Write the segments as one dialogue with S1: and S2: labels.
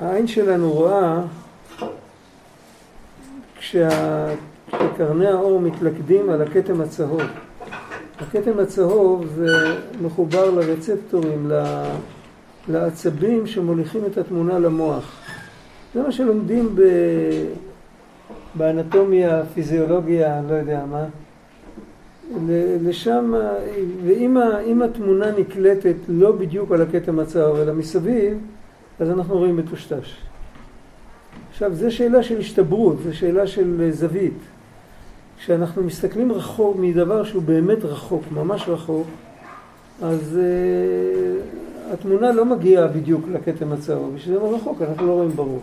S1: העין שלנו רואה כשה... כשקרני האור מתלכדים על הכתם הצהוב. הכתם הצהוב זה מחובר לרצפטורים, לעצבים שמוליכים את התמונה למוח. זה מה שלומדים ב... באנטומיה, פיזיולוגיה, לא יודע מה. לשם, ואם התמונה נקלטת לא בדיוק על הכתם הצהוב, אלא מסביב, אז אנחנו רואים מטושטש. עכשיו, זו שאלה של השתברות, זו שאלה של זווית. כשאנחנו מסתכלים רחוק מדבר שהוא באמת רחוק, ממש רחוק, אז uh, התמונה לא מגיעה בדיוק לכתם הצהוב, בשביל זה רחוק, אנחנו לא רואים ברור.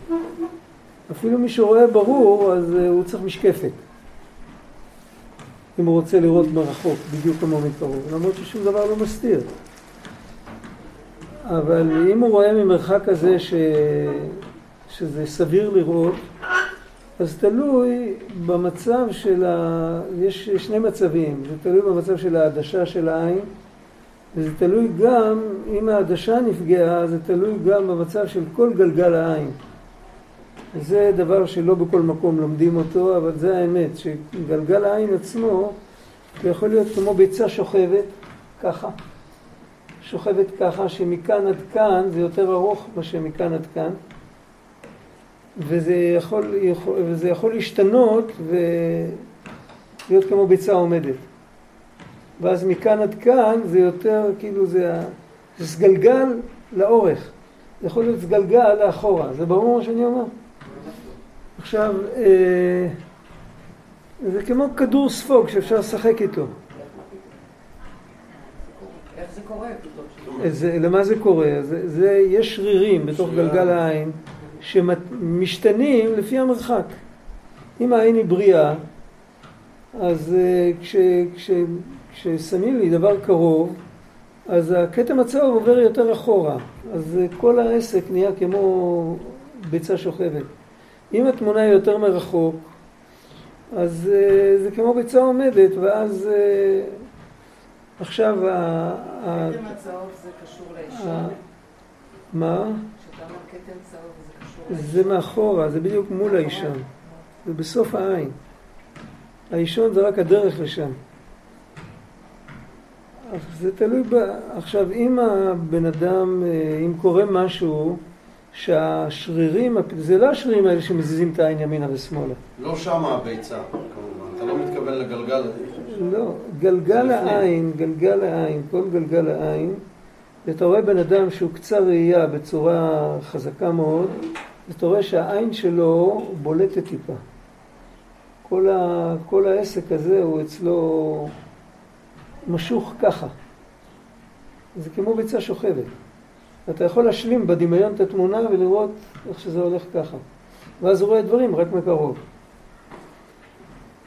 S1: אפילו מי שרואה ברור, אז uh, הוא צריך משקפת. אם הוא רוצה לראות מרחוק, בדיוק כמו מקרוב, למרות ששום דבר לא מסתיר. אבל אם הוא רואה ממרחק כזה ש... שזה סביר לראות, אז תלוי במצב של ה... יש שני מצבים, זה תלוי במצב של העדשה של העין, וזה תלוי גם, אם העדשה נפגעה, זה תלוי גם במצב של כל גלגל העין. זה דבר שלא בכל מקום לומדים אותו, אבל זה האמת, שגלגל העין עצמו, הוא יכול להיות כמו ביצה שוכבת, ככה. שוכבת ככה, שמכאן עד כאן זה יותר ארוך מאשר מכאן עד כאן. וזה יכול, יכול, וזה יכול להשתנות ולהיות כמו ביצה עומדת. ואז מכאן עד כאן זה יותר, כאילו זה, זה סגלגל לאורך. זה יכול להיות סגלגל לאחורה. זה ברור מה שאני אומר? עכשיו, אה, זה כמו כדור ספוג שאפשר לשחק איתו.
S2: איך זה קורה?
S1: זה, למה זה קורה? זה, זה, יש שרירים בתוך גלגל העין. שמשתנים לפי המרחק. אם העין היא בריאה, אז אה, כש, כש, כששמים לי דבר קרוב, אז הכתם הצהוב עובר יותר אחורה. אז אה, כל העסק נהיה כמו ביצה שוכבת. אם התמונה היא יותר מרחוק, אז אה, זה כמו ביצה עומדת, ואז עכשיו
S2: ה... הכתם הצהוב זה קשור לאישה?
S1: מה?
S2: שאתה אומר כתם צהוב
S1: זה מאחורה, זה בדיוק מול האישון. זה בסוף העין. האישון זה רק הדרך לשם. זה תלוי ב... עכשיו, אם הבן אדם, אה, אם קורה משהו שהשרירים, זה לא השרירים האלה שמזיזים את העין ימינה ושמאלה.
S3: לא שמה הביצה, כמובן. אתה לא מתכוון לגלגל.
S1: לא, גלגל העין, גלגל העין, כל גלגל העין, אתה רואה בן אדם שהוא קצר ראייה בצורה חזקה מאוד, אתה רואה שהעין שלו בולטת טיפה. כל, ה, כל העסק הזה הוא אצלו משוך ככה. זה כמו ביצה שוכבת. אתה יכול להשלים בדמיון את התמונה ולראות איך שזה הולך ככה. ואז הוא רואה דברים רק מקרוב.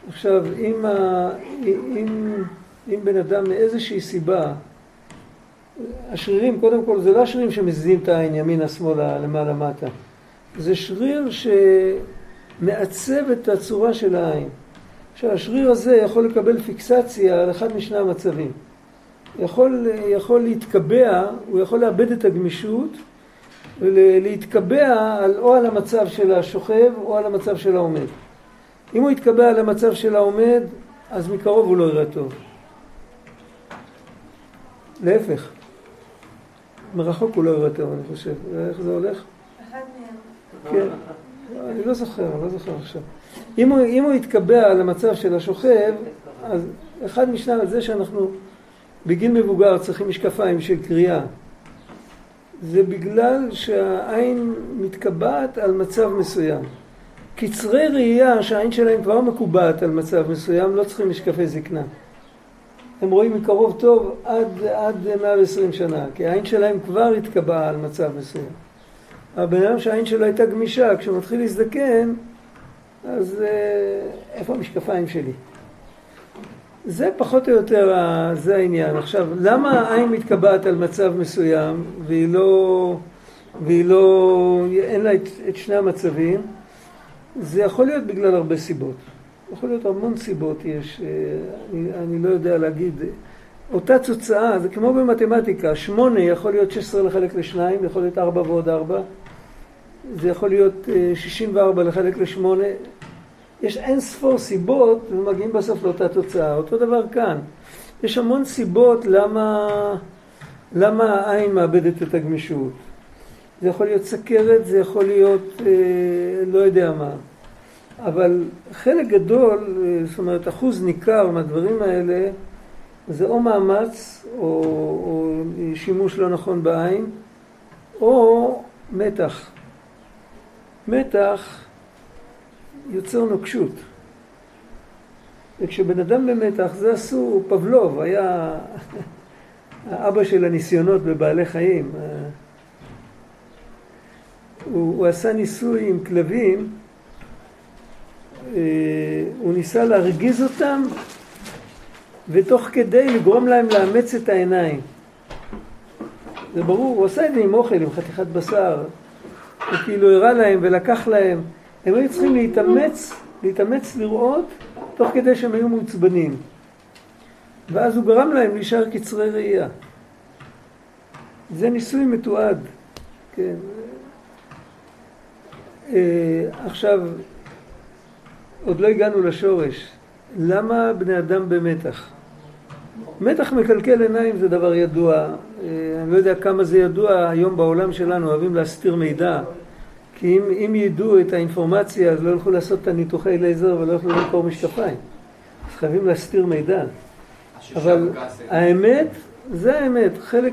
S1: עכשיו, אם, ה, אם, אם בן אדם מאיזושהי סיבה, השרירים, קודם כל, זה לא השרירים שמזיזים את העין ימינה, שמאלה, למעלה, מטה. זה שריר שמעצב את הצורה של העין. עכשיו, השריר הזה יכול לקבל פיקסציה על אחד משני המצבים. יכול, יכול להתקבע, הוא יכול לאבד את הגמישות ולהתקבע על, או על המצב של השוכב או על המצב של העומד. אם הוא יתקבע על המצב של העומד, אז מקרוב הוא לא יראה טוב. להפך, מרחוק הוא לא יראה טוב, אני חושב. איך זה הולך? כן, אני לא זוכר, אני לא זוכר עכשיו. אם הוא, אם הוא יתקבע למצב של השוכב, אז אחד משני, זה שאנחנו בגיל מבוגר צריכים משקפיים של קריאה, זה בגלל שהעין מתקבעת על מצב מסוים. קצרי ראייה שהעין שלהם כבר מקובעת על מצב מסוים, לא צריכים משקפי זקנה. הם רואים מקרוב טוב עד, עד 120 שנה, כי העין שלהם כבר התקבעה על מצב מסוים. הבן אדם שהעין שלו הייתה גמישה, כשהוא מתחיל להזדקן, אז אה, איפה המשקפיים שלי? זה פחות או יותר, זה העניין. עכשיו, למה העין מתקבעת על מצב מסוים והיא לא, והיא לא, אין לה את, את שני המצבים? זה יכול להיות בגלל הרבה סיבות. יכול להיות המון סיבות יש, אה, אני, אני לא יודע להגיד. אותה תוצאה, זה כמו במתמטיקה, שמונה יכול להיות 16 לחלק לשניים, יכול להיות ארבע ועוד ארבע. זה יכול להיות 64 לחלק לשמונה. יש אין ספור סיבות ומגיעים בסוף לאותה תוצאה. אותו דבר כאן. יש המון סיבות למה, למה העין מאבדת את הגמישות. זה יכול להיות סכרת, זה יכול להיות אה, לא יודע מה. אבל חלק גדול, אה, זאת אומרת אחוז ניכר מהדברים האלה, זה או מאמץ או, או שימוש לא נכון בעין, או מתח. מתח יוצר נוקשות. וכשבן אדם במתח, זה עשו, פבלוב היה האבא של הניסיונות בבעלי חיים. הוא, הוא עשה ניסוי עם כלבים, אה, הוא ניסה להרגיז אותם ותוך כדי לגרום להם לאמץ את העיניים. זה ברור, הוא עשה את זה עם אוכל, עם חתיכת בשר. הוא כאילו הראה להם ולקח להם. הם היו צריכים להתאמץ, להתאמץ לראות תוך כדי שהם היו מעוצבנים. ואז הוא גרם להם להישאר קצרי ראייה. זה ניסוי מתועד, כן. אה, עכשיו, עוד לא הגענו לשורש. למה בני אדם במתח? מתח מקלקל עיניים זה דבר ידוע. אה, אני לא יודע כמה זה ידוע היום בעולם שלנו, אוהבים להסתיר מידע. כי אם, אם ידעו את האינפורמציה, אז לא ילכו לעשות את הניתוחי לייזר ולא יוכלו למכור משקפיים. אז חייבים להסתיר מידע. אבל האמת, זה האמת. חלק,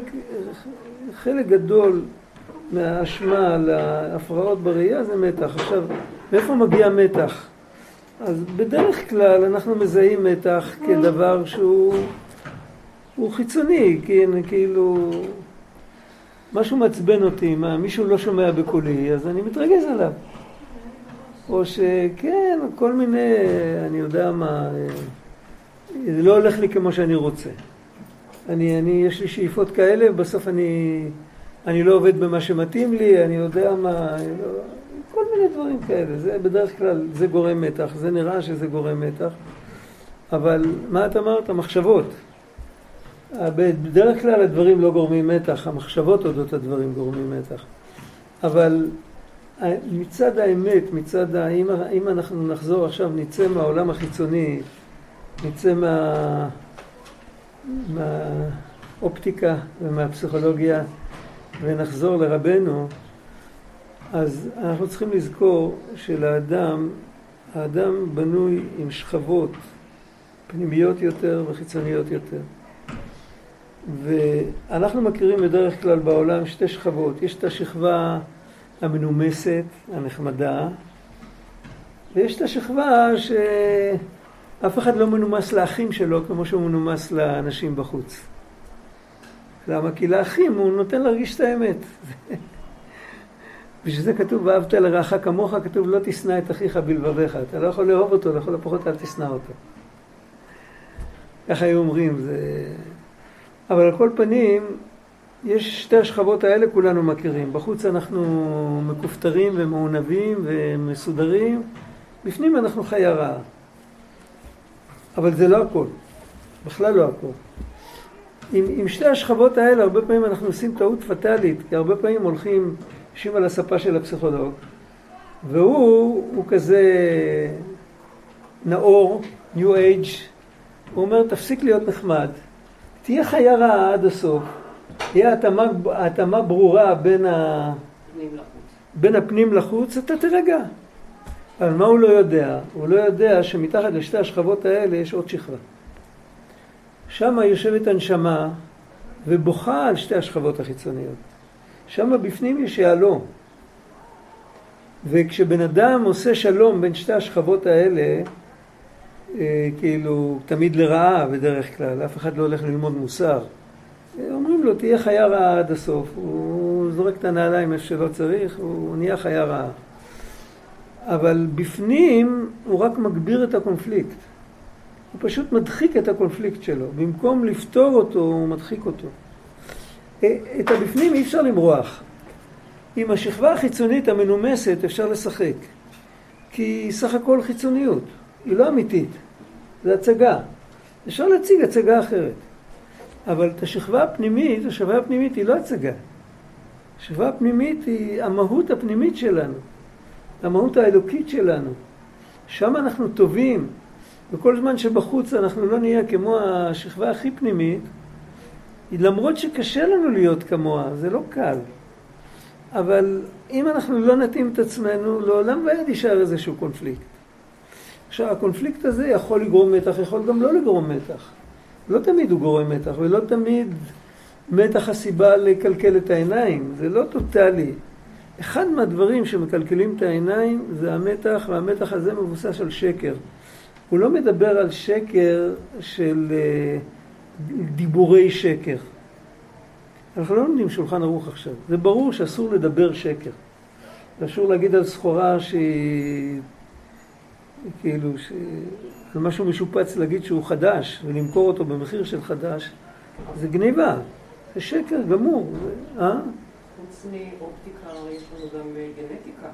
S1: חלק גדול מהאשמה להפרעות בראייה זה מתח. עכשיו, מאיפה מגיע מתח? אז בדרך כלל אנחנו מזהים מתח כדבר שהוא חיצוני, כן, כאילו משהו מעצבן אותי, מה, מישהו לא שומע בקולי, אז אני מתרגז עליו. או שכן, כל מיני, אני יודע מה, זה לא הולך לי כמו שאני רוצה. אני, אני, יש לי שאיפות כאלה, ובסוף אני, אני לא עובד במה שמתאים לי, אני יודע מה, לא, כל מיני דברים כאלה. זה בדרך כלל, זה גורם מתח, זה נראה שזה גורם מתח. אבל מה את אמרת? מחשבות. בדרך כלל הדברים לא גורמים מתח, המחשבות אודות הדברים גורמים מתח. אבל מצד האמת, מצד ה... אם, אם אנחנו נחזור עכשיו, נצא מהעולם החיצוני, נצא מה... מהאופטיקה ומהפסיכולוגיה ונחזור לרבנו, אז אנחנו צריכים לזכור שלאדם, האדם בנוי עם שכבות פנימיות יותר וחיצוניות יותר. ואנחנו מכירים בדרך כלל בעולם שתי שכבות. יש את השכבה המנומסת, הנחמדה, ויש את השכבה שאף אחד לא מנומס לאחים שלו כמו שהוא מנומס לאנשים בחוץ. למה? כי לאחים הוא נותן להרגיש את האמת. בשביל זה כתוב, ואהבת לרעך כמוך, כתוב, לא תשנא את אחיך בלבביך. אתה לא יכול לאהוב אותו, לכל הפחות אל תשנא אותו. ככה היו אומרים, זה... אבל על כל פנים, יש שתי השכבות האלה כולנו מכירים. בחוץ אנחנו מכופתרים ומעונבים ומסודרים, בפנים אנחנו חיה רעה. אבל זה לא הכל, בכלל לא הכל. עם, עם שתי השכבות האלה הרבה פעמים אנחנו עושים טעות פטאלית, כי הרבה פעמים הולכים, יושבים על הספה של הפסיכולוג, והוא הוא כזה נאור, New Age, הוא אומר תפסיק להיות נחמד, תהיה חיה רעה עד הסוף, תהיה התאמה, התאמה ברורה בין, ה... בין הפנים לחוץ, אתה תירגע. אבל מה הוא לא יודע? הוא לא יודע שמתחת לשתי השכבות האלה יש עוד שכבה. שם יושבת הנשמה ובוכה על שתי השכבות החיצוניות. שם בפנים יש יהלום. וכשבן אדם עושה שלום בין שתי השכבות האלה, אה, כאילו תמיד לרעה בדרך כלל, אף אחד לא הולך ללמוד מוסר. אומרים לו, תהיה חיה רעה עד הסוף. הוא זורק את הנעליים איפה שלא צריך, הוא נהיה חיה רעה. אבל בפנים הוא רק מגביר את הקונפליקט. הוא פשוט מדחיק את הקונפליקט שלו. במקום לפתור אותו, הוא מדחיק אותו. אה, את הבפנים אי אפשר למרוח. עם השכבה החיצונית המנומסת אפשר לשחק. כי היא סך הכל חיצוניות, היא לא אמיתית. זה הצגה. אפשר להציג הצגה אחרת. אבל את השכבה הפנימית, השכבה הפנימית היא לא הצגה. השכבה הפנימית היא המהות הפנימית שלנו, המהות האלוקית שלנו. שם אנחנו טובים, וכל זמן שבחוץ אנחנו לא נהיה כמו השכבה הכי פנימית, למרות שקשה לנו להיות כמוה, זה לא קל. אבל אם אנחנו לא נתאים את עצמנו, לעולם ועד יישאר איזשהו קונפליקט. עכשיו, הקונפליקט הזה יכול לגרום מתח, יכול גם לא לגרום מתח. לא תמיד הוא גורם מתח, ולא תמיד מתח הסיבה לקלקל את העיניים, זה לא טוטאלי. אחד מהדברים שמקלקלים את העיניים זה המתח, והמתח הזה מבוסס על שקר. הוא לא מדבר על שקר של אה, דיבורי שקר. אנחנו לא לומדים שולחן ערוך עכשיו. זה ברור שאסור לדבר שקר. אסור להגיד על סחורה שהיא כאילו, ש... על משהו משופץ להגיד שהוא חדש ולמכור אותו במחיר של חדש, זה גניבה, זה שקר גמור.
S2: אה? חוץ מאופטיקה יש לנו גם אה, גנטיקה.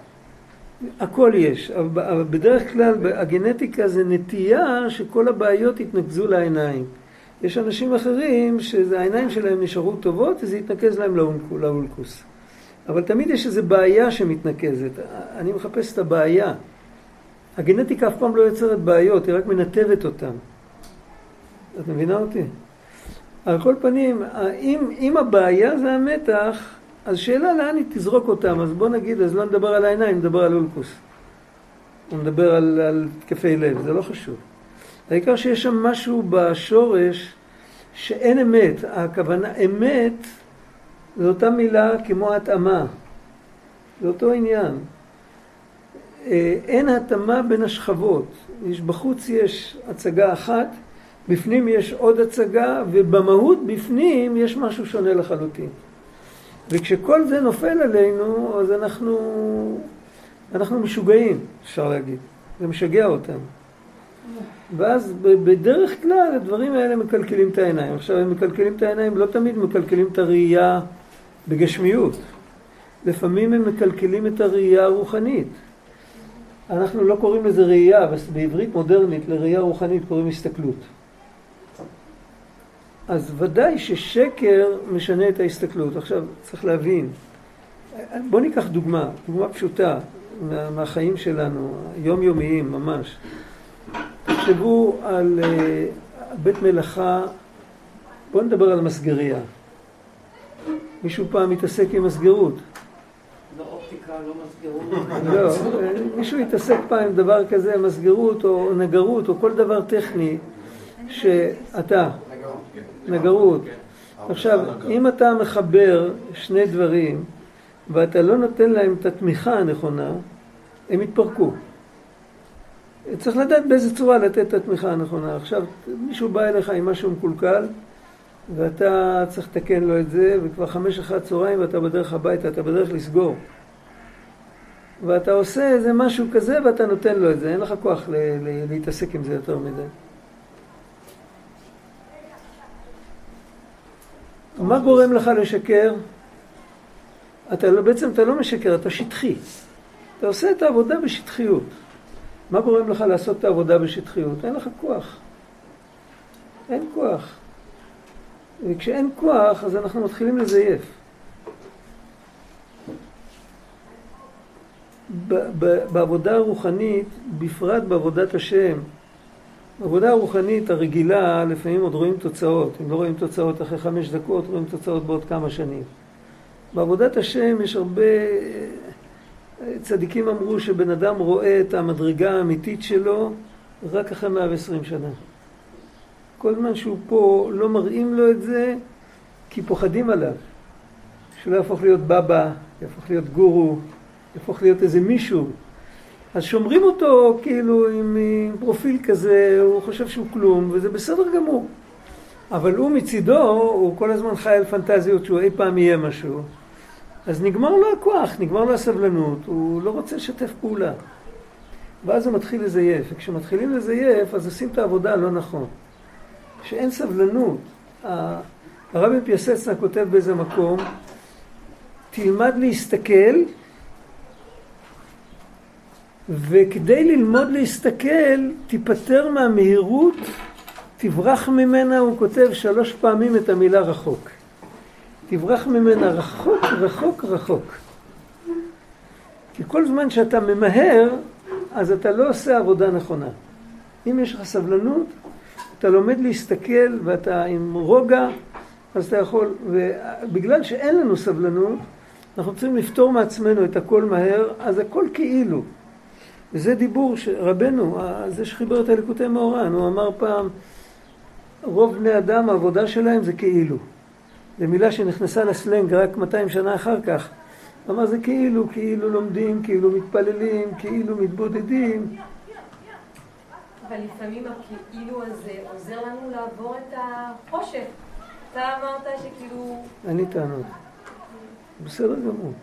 S1: הכל יש, אבל בדרך כלל הגנטיקה זה נטייה שכל הבעיות יתנקזו לעיניים. יש אנשים אחרים שהעיניים שלהם נשארו טובות וזה יתנקז להם לאולקוס. אבל תמיד יש איזו בעיה שמתנקזת. אני מחפש את הבעיה. הגנטיקה אף פעם לא יוצרת בעיות, היא רק מנתבת אותן. את מבינה אותי? על כל פנים, אם, אם הבעיה זה המתח, אז שאלה לאן היא תזרוק אותם. אז בוא נגיד, אז לא נדבר על העיניים, נדבר על אולקוס. נדבר על, על תקפי לב, זה לא חשוב. העיקר שיש שם משהו בשורש שאין אמת. הכוונה, אמת זו אותה מילה כמו התאמה. זה אותו עניין. אה, אין התאמה בין השכבות. יש, בחוץ יש הצגה אחת, בפנים יש עוד הצגה, ובמהות בפנים יש משהו שונה לחלוטין. וכשכל זה נופל עלינו, אז אנחנו, אנחנו משוגעים, אפשר להגיד. זה משגע אותנו. ואז בדרך כלל הדברים האלה מקלקלים את העיניים. עכשיו, הם מקלקלים את העיניים, לא תמיד מקלקלים את הראייה בגשמיות. לפעמים הם מקלקלים את הראייה הרוחנית. אנחנו לא קוראים לזה ראייה, אבל בעברית מודרנית לראייה רוחנית קוראים הסתכלות. אז ודאי ששקר משנה את ההסתכלות. עכשיו, צריך להבין. בואו ניקח דוגמה, דוגמה פשוטה מה, מהחיים שלנו, יומיומיים ממש. תחשבו על uh, בית מלאכה, בואו נדבר על מסגריה. מישהו פעם מתעסק עם מסגרות.
S2: לא מסגרות.
S1: לא, מישהו התעסק פעם עם דבר כזה, מסגרות או נגרות או כל דבר טכני שאתה, נגרות. עכשיו, אם אתה מחבר שני דברים ואתה לא נותן להם את התמיכה הנכונה, הם יתפרקו. צריך לדעת באיזה צורה לתת את התמיכה הנכונה. עכשיו, מישהו בא אליך עם משהו מקולקל, ואתה צריך לתקן לו את זה, וכבר חמש אחת צהריים ואתה בדרך הביתה, אתה בדרך לסגור. ואתה עושה איזה משהו כזה ואתה נותן לו את זה, אין לך כוח ל- ל- להתעסק עם זה יותר מדי. מה גורם לך לשקר? אתה לא, בעצם אתה לא משקר, אתה שטחי. אתה עושה את העבודה בשטחיות. מה גורם לך לעשות את העבודה בשטחיות? אין לך כוח. אין כוח. וכשאין כוח, אז אנחנו מתחילים לזייף. בעבודה הרוחנית, בפרט בעבודת השם, בעבודה הרוחנית הרגילה, לפעמים עוד רואים תוצאות. אם לא רואים תוצאות אחרי חמש דקות, רואים תוצאות בעוד כמה שנים. בעבודת השם יש הרבה... צדיקים אמרו שבן אדם רואה את המדרגה האמיתית שלו רק אחרי 120 שנה. כל זמן שהוא פה לא מראים לו את זה כי פוחדים עליו. שלא יהפוך להיות בבא, יהפוך להיות גורו, יהפוך להיות איזה מישהו. אז שומרים אותו כאילו עם, עם פרופיל כזה, הוא חושב שהוא כלום, וזה בסדר גמור. אבל הוא מצידו, הוא כל הזמן חי על פנטזיות שהוא אי פעם יהיה משהו. אז נגמר לו הכוח, נגמר לו הסבלנות, הוא לא רוצה לשתף פעולה. ואז הוא מתחיל לזייף, וכשמתחילים לזייף, אז עושים את העבודה הלא נכון. שאין סבלנות. הרבי פיאסצנה כותב באיזה מקום, תלמד להסתכל וכדי ללמוד להסתכל, תיפטר מהמהירות, תברח ממנה, הוא כותב שלוש פעמים את המילה רחוק. תברח ממנה רחוק, רחוק, רחוק. כי כל זמן שאתה ממהר, אז אתה לא עושה עבודה נכונה. אם יש לך סבלנות, אתה לומד להסתכל ואתה עם רוגע, אז אתה יכול, ובגלל שאין לנו סבלנות, אנחנו צריכים לפתור מעצמנו את הכל מהר, אז הכל כאילו. וזה דיבור שרבנו, זה שחיבר את הליקוטי מאורן, הוא אמר פעם, רוב בני אדם העבודה שלהם זה כאילו. זו מילה שנכנסה לסלנג רק 200 שנה אחר כך. הוא אמר זה כאילו, כאילו לומדים, כאילו מתפללים, כאילו מתבודדים.
S4: אבל לפעמים הכאילו הזה עוזר לנו לעבור את החושך. אתה אמרת שכאילו...
S1: אני טענות. בסדר גמור.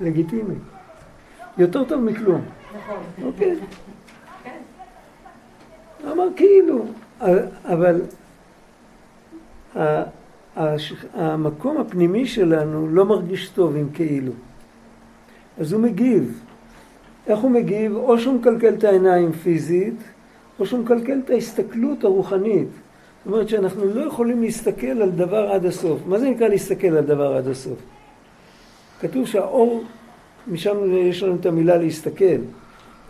S1: לגיטימי. יותר טוב מכלום.
S4: נכון.
S1: אוקיי.
S4: כן.
S1: אמר כאילו, אבל המקום הפנימי שלנו לא מרגיש טוב עם כאילו. אז הוא מגיב. איך הוא מגיב? או שהוא מקלקל את העיניים פיזית, או שהוא מקלקל את ההסתכלות הרוחנית. זאת אומרת שאנחנו לא יכולים להסתכל על דבר עד הסוף. מה זה נקרא להסתכל על דבר עד הסוף? כתוב שהאור, משם יש לנו את המילה להסתכל.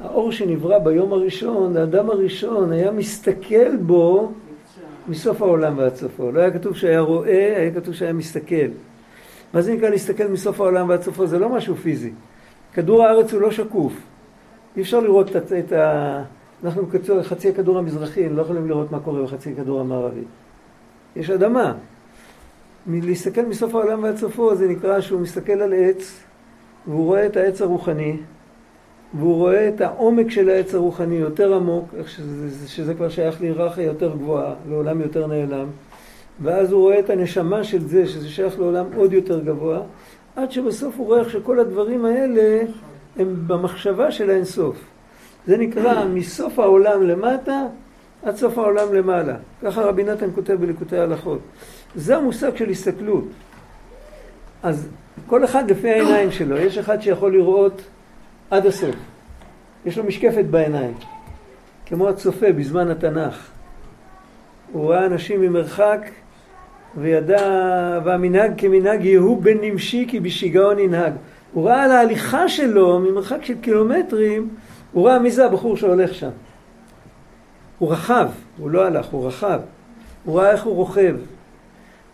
S1: האור שנברא ביום הראשון, האדם הראשון היה מסתכל בו מסוף העולם ועד סופו. לא היה כתוב שהיה רואה, היה כתוב שהיה מסתכל. מה זה נקרא להסתכל מסוף העולם ועד סופו? זה לא משהו פיזי. כדור הארץ הוא לא שקוף. אי אפשר לראות את, את ה... אנחנו בקצור, חצי הכדור המזרחי, לא יכולים לראות מה קורה בחצי הכדור המערבי. יש אדמה. מלהסתכל מסוף העולם ועד סופו זה נקרא שהוא מסתכל על עץ והוא רואה את העץ הרוחני והוא רואה את העומק של העץ הרוחני יותר עמוק, שזה, שזה כבר שייך להיררכיה יותר גבוהה, לעולם יותר נעלם ואז הוא רואה את הנשמה של זה, שזה שייך לעולם עוד יותר גבוה עד שבסוף הוא רואה איך שכל הדברים האלה הם במחשבה של האינסוף. זה נקרא מסוף העולם למטה עד סוף העולם למעלה. ככה רבי נתן כותב בליקוטי ההלכות. זה המושג של הסתכלות. אז כל אחד לפי העיניים שלו, יש אחד שיכול לראות עד הסוף. יש לו משקפת בעיניים, כמו הצופה בזמן התנ"ך. הוא ראה אנשים ממרחק וידע, והמנהג כמנהג יהוא בן נמשי כי בשיגעון ינהג. הוא ראה על ההליכה שלו ממרחק של קילומטרים, הוא ראה מי זה הבחור שהולך שם. הוא רכב, הוא לא הלך, הוא רכב. הוא ראה איך הוא רוכב.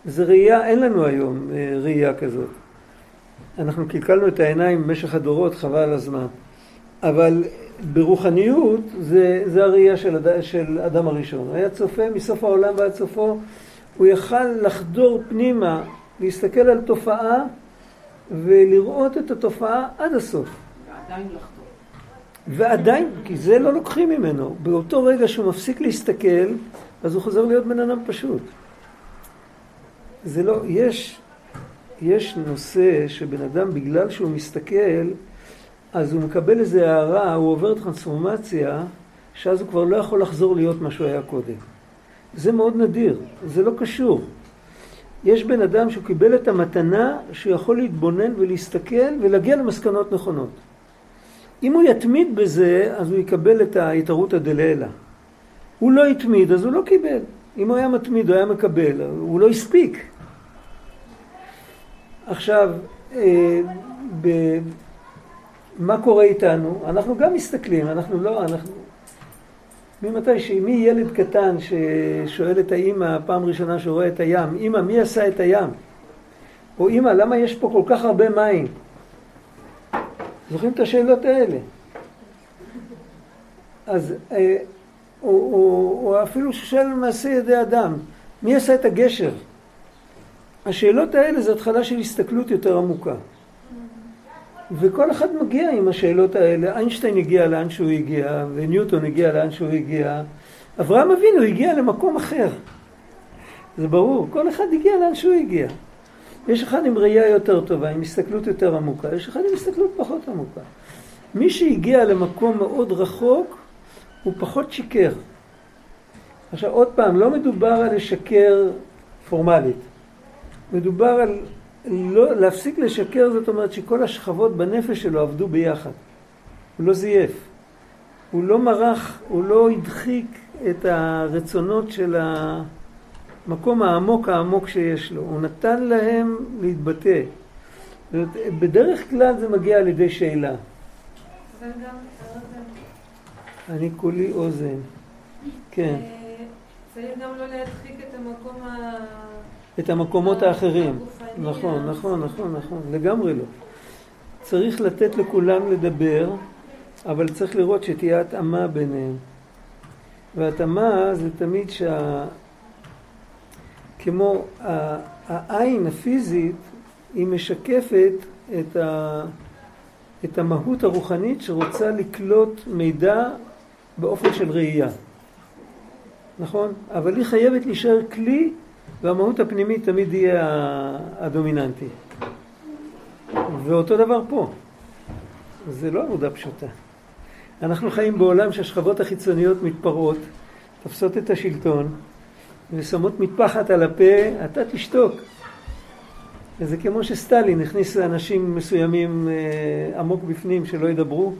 S1: זה ראייה, אין לנו היום אה, ראייה כזאת. אנחנו קלקלנו את העיניים במשך הדורות, חבל על הזמן. אבל ברוחניות זה, זה הראייה של, אד, של אדם הראשון. היה צופה מסוף העולם ועד סופו, הוא יכל לחדור פנימה, להסתכל על תופעה ולראות את התופעה עד הסוף.
S2: ועדיין לחדור.
S1: ועדיין, כי זה לא לוקחים ממנו. באותו רגע שהוא מפסיק להסתכל, אז הוא חוזר להיות בן אדם פשוט. זה לא, יש, יש נושא שבן אדם בגלל שהוא מסתכל, אז הוא מקבל איזו הערה, הוא עובר טרנספורמציה, שאז הוא כבר לא יכול לחזור להיות מה שהוא היה קודם. זה מאוד נדיר, זה לא קשור. יש בן אדם שהוא קיבל את המתנה שהוא יכול להתבונן ולהסתכל ולהגיע למסקנות נכונות. אם הוא יתמיד בזה, אז הוא יקבל את ההתערותא דלעילא. הוא לא התמיד, אז הוא לא קיבל. אם הוא היה מתמיד, הוא היה מקבל, הוא לא הספיק. עכשיו, אה, ב... מה קורה איתנו? אנחנו גם מסתכלים, אנחנו לא, אנחנו... ממתי ש... מי ילד קטן ששואל את האימא פעם ראשונה שהוא רואה את הים, אימא, מי עשה את הים? או אימא, למה יש פה כל כך הרבה מים? זוכרים את השאלות האלה? אז אה, או אפילו שואל מעשה ידי אדם, מי עשה את הגשר? השאלות האלה זה התחלה של הסתכלות יותר עמוקה. וכל אחד מגיע עם השאלות האלה. איינשטיין הגיע לאן שהוא הגיע, וניוטון הגיע לאן שהוא הגיע. אברהם אבינו הגיע למקום אחר. זה ברור, כל אחד הגיע לאן שהוא הגיע. יש אחד עם ראייה יותר טובה, עם הסתכלות יותר עמוקה, יש אחד עם הסתכלות פחות עמוקה. מי שהגיע למקום מאוד רחוק, הוא פחות שיקר. עכשיו עוד פעם, לא מדובר על לשקר פורמלית. מדובר על לא, להפסיק לשקר, זאת אומרת שכל השכבות בנפש שלו עבדו ביחד. הוא לא זייף. הוא לא מרח, הוא לא הדחיק את הרצונות של מקום העמוק העמוק שיש לו. הוא נתן להם להתבטא. בדרך כלל זה מגיע על ידי שאלה. אני כולי אוזן. כן.
S4: אה, צריך גם לא להדחיק את המקום ה...
S1: את המקומות האחרים. נכון, נכון, נכון, נכון. לגמרי לא. צריך לתת לכולם לדבר, אבל צריך לראות שתהיה התאמה ביניהם. והתאמה זה תמיד שה... כמו העין הפיזית, היא משקפת את, ה... את המהות הרוחנית שרוצה לקלוט מידע באופן של ראייה. נכון? אבל היא חייבת להישאר כלי והמהות הפנימית תמיד יהיה הדומיננטי. ואותו דבר פה. זה לא עבודה פשוטה. אנחנו חיים בעולם שהשכבות החיצוניות מתפרעות, תופסות את השלטון ושמות מטפחת על הפה, אתה תשתוק. וזה כמו שסטלין הכניס אנשים מסוימים אה, עמוק בפנים שלא ידברו.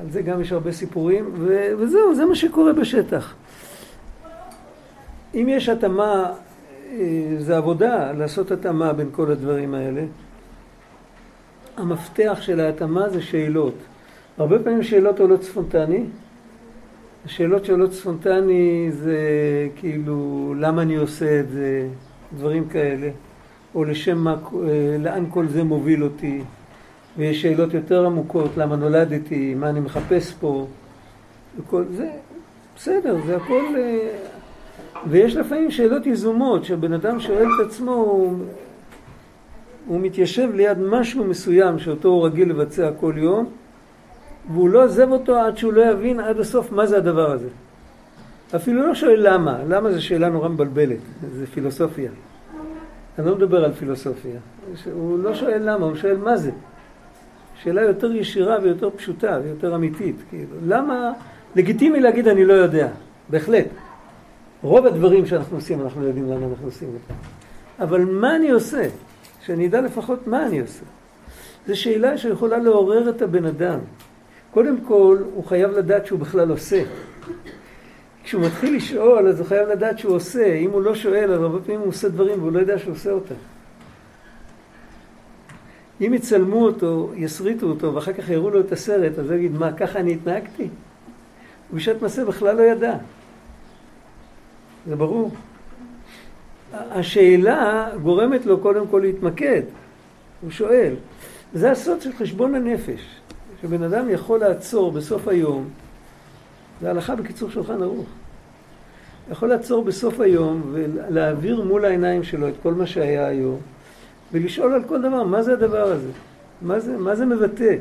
S1: על זה גם יש הרבה סיפורים, וזהו, זה מה שקורה בשטח. אם יש התאמה, אה, זה עבודה לעשות התאמה בין כל הדברים האלה. המפתח של ההתאמה זה שאלות. הרבה פעמים שאלות עולות ספונטני. השאלות שעולות ספונטני זה כאילו למה אני עושה את זה, דברים כאלה, או לשם מה, אה, לאן כל זה מוביל אותי. ויש שאלות יותר עמוקות, למה נולדתי, מה אני מחפש פה, וכל זה, בסדר, זה הכל... ויש לפעמים שאלות יזומות, שהבן אדם שואל את עצמו, הוא, הוא מתיישב ליד משהו מסוים שאותו הוא רגיל לבצע כל יום, והוא לא עוזב אותו עד שהוא לא יבין עד הסוף מה זה הדבר הזה. אפילו לא שואל למה, למה זו שאלה נורא מבלבלת, זה פילוסופיה. אני לא מדבר על פילוסופיה. הוא לא שואל למה, הוא שואל מה זה. שאלה יותר ישירה ויותר פשוטה ויותר אמיתית. כאילו, למה, לגיטימי להגיד אני לא יודע, בהחלט. רוב הדברים שאנחנו עושים, אנחנו לא יודעים למה אנחנו עושים אותם. אבל מה אני עושה? שאני אדע לפחות מה אני עושה. זו שאלה שיכולה לעורר את הבן אדם. קודם כל, הוא חייב לדעת שהוא בכלל עושה. כשהוא מתחיל לשאול, אז הוא חייב לדעת שהוא עושה. אם הוא לא שואל, אז הרבה פעמים הוא עושה דברים והוא לא יודע שהוא עושה אותם. אם יצלמו אותו, יסריטו אותו, ואחר כך יראו לו את הסרט, אז הוא יגיד, מה, ככה אני התנהגתי? בשעת מעשה בכלל לא ידע. זה ברור. השאלה גורמת לו קודם כל להתמקד. הוא שואל. זה הסוד של חשבון הנפש. שבן אדם יכול לעצור בסוף היום, זה הלכה בקיצור שולחן ערוך. יכול לעצור בסוף היום ולהעביר מול העיניים שלו את כל מה שהיה היום. ולשאול על כל דבר, מה זה הדבר הזה? מה זה, מה זה מבטא?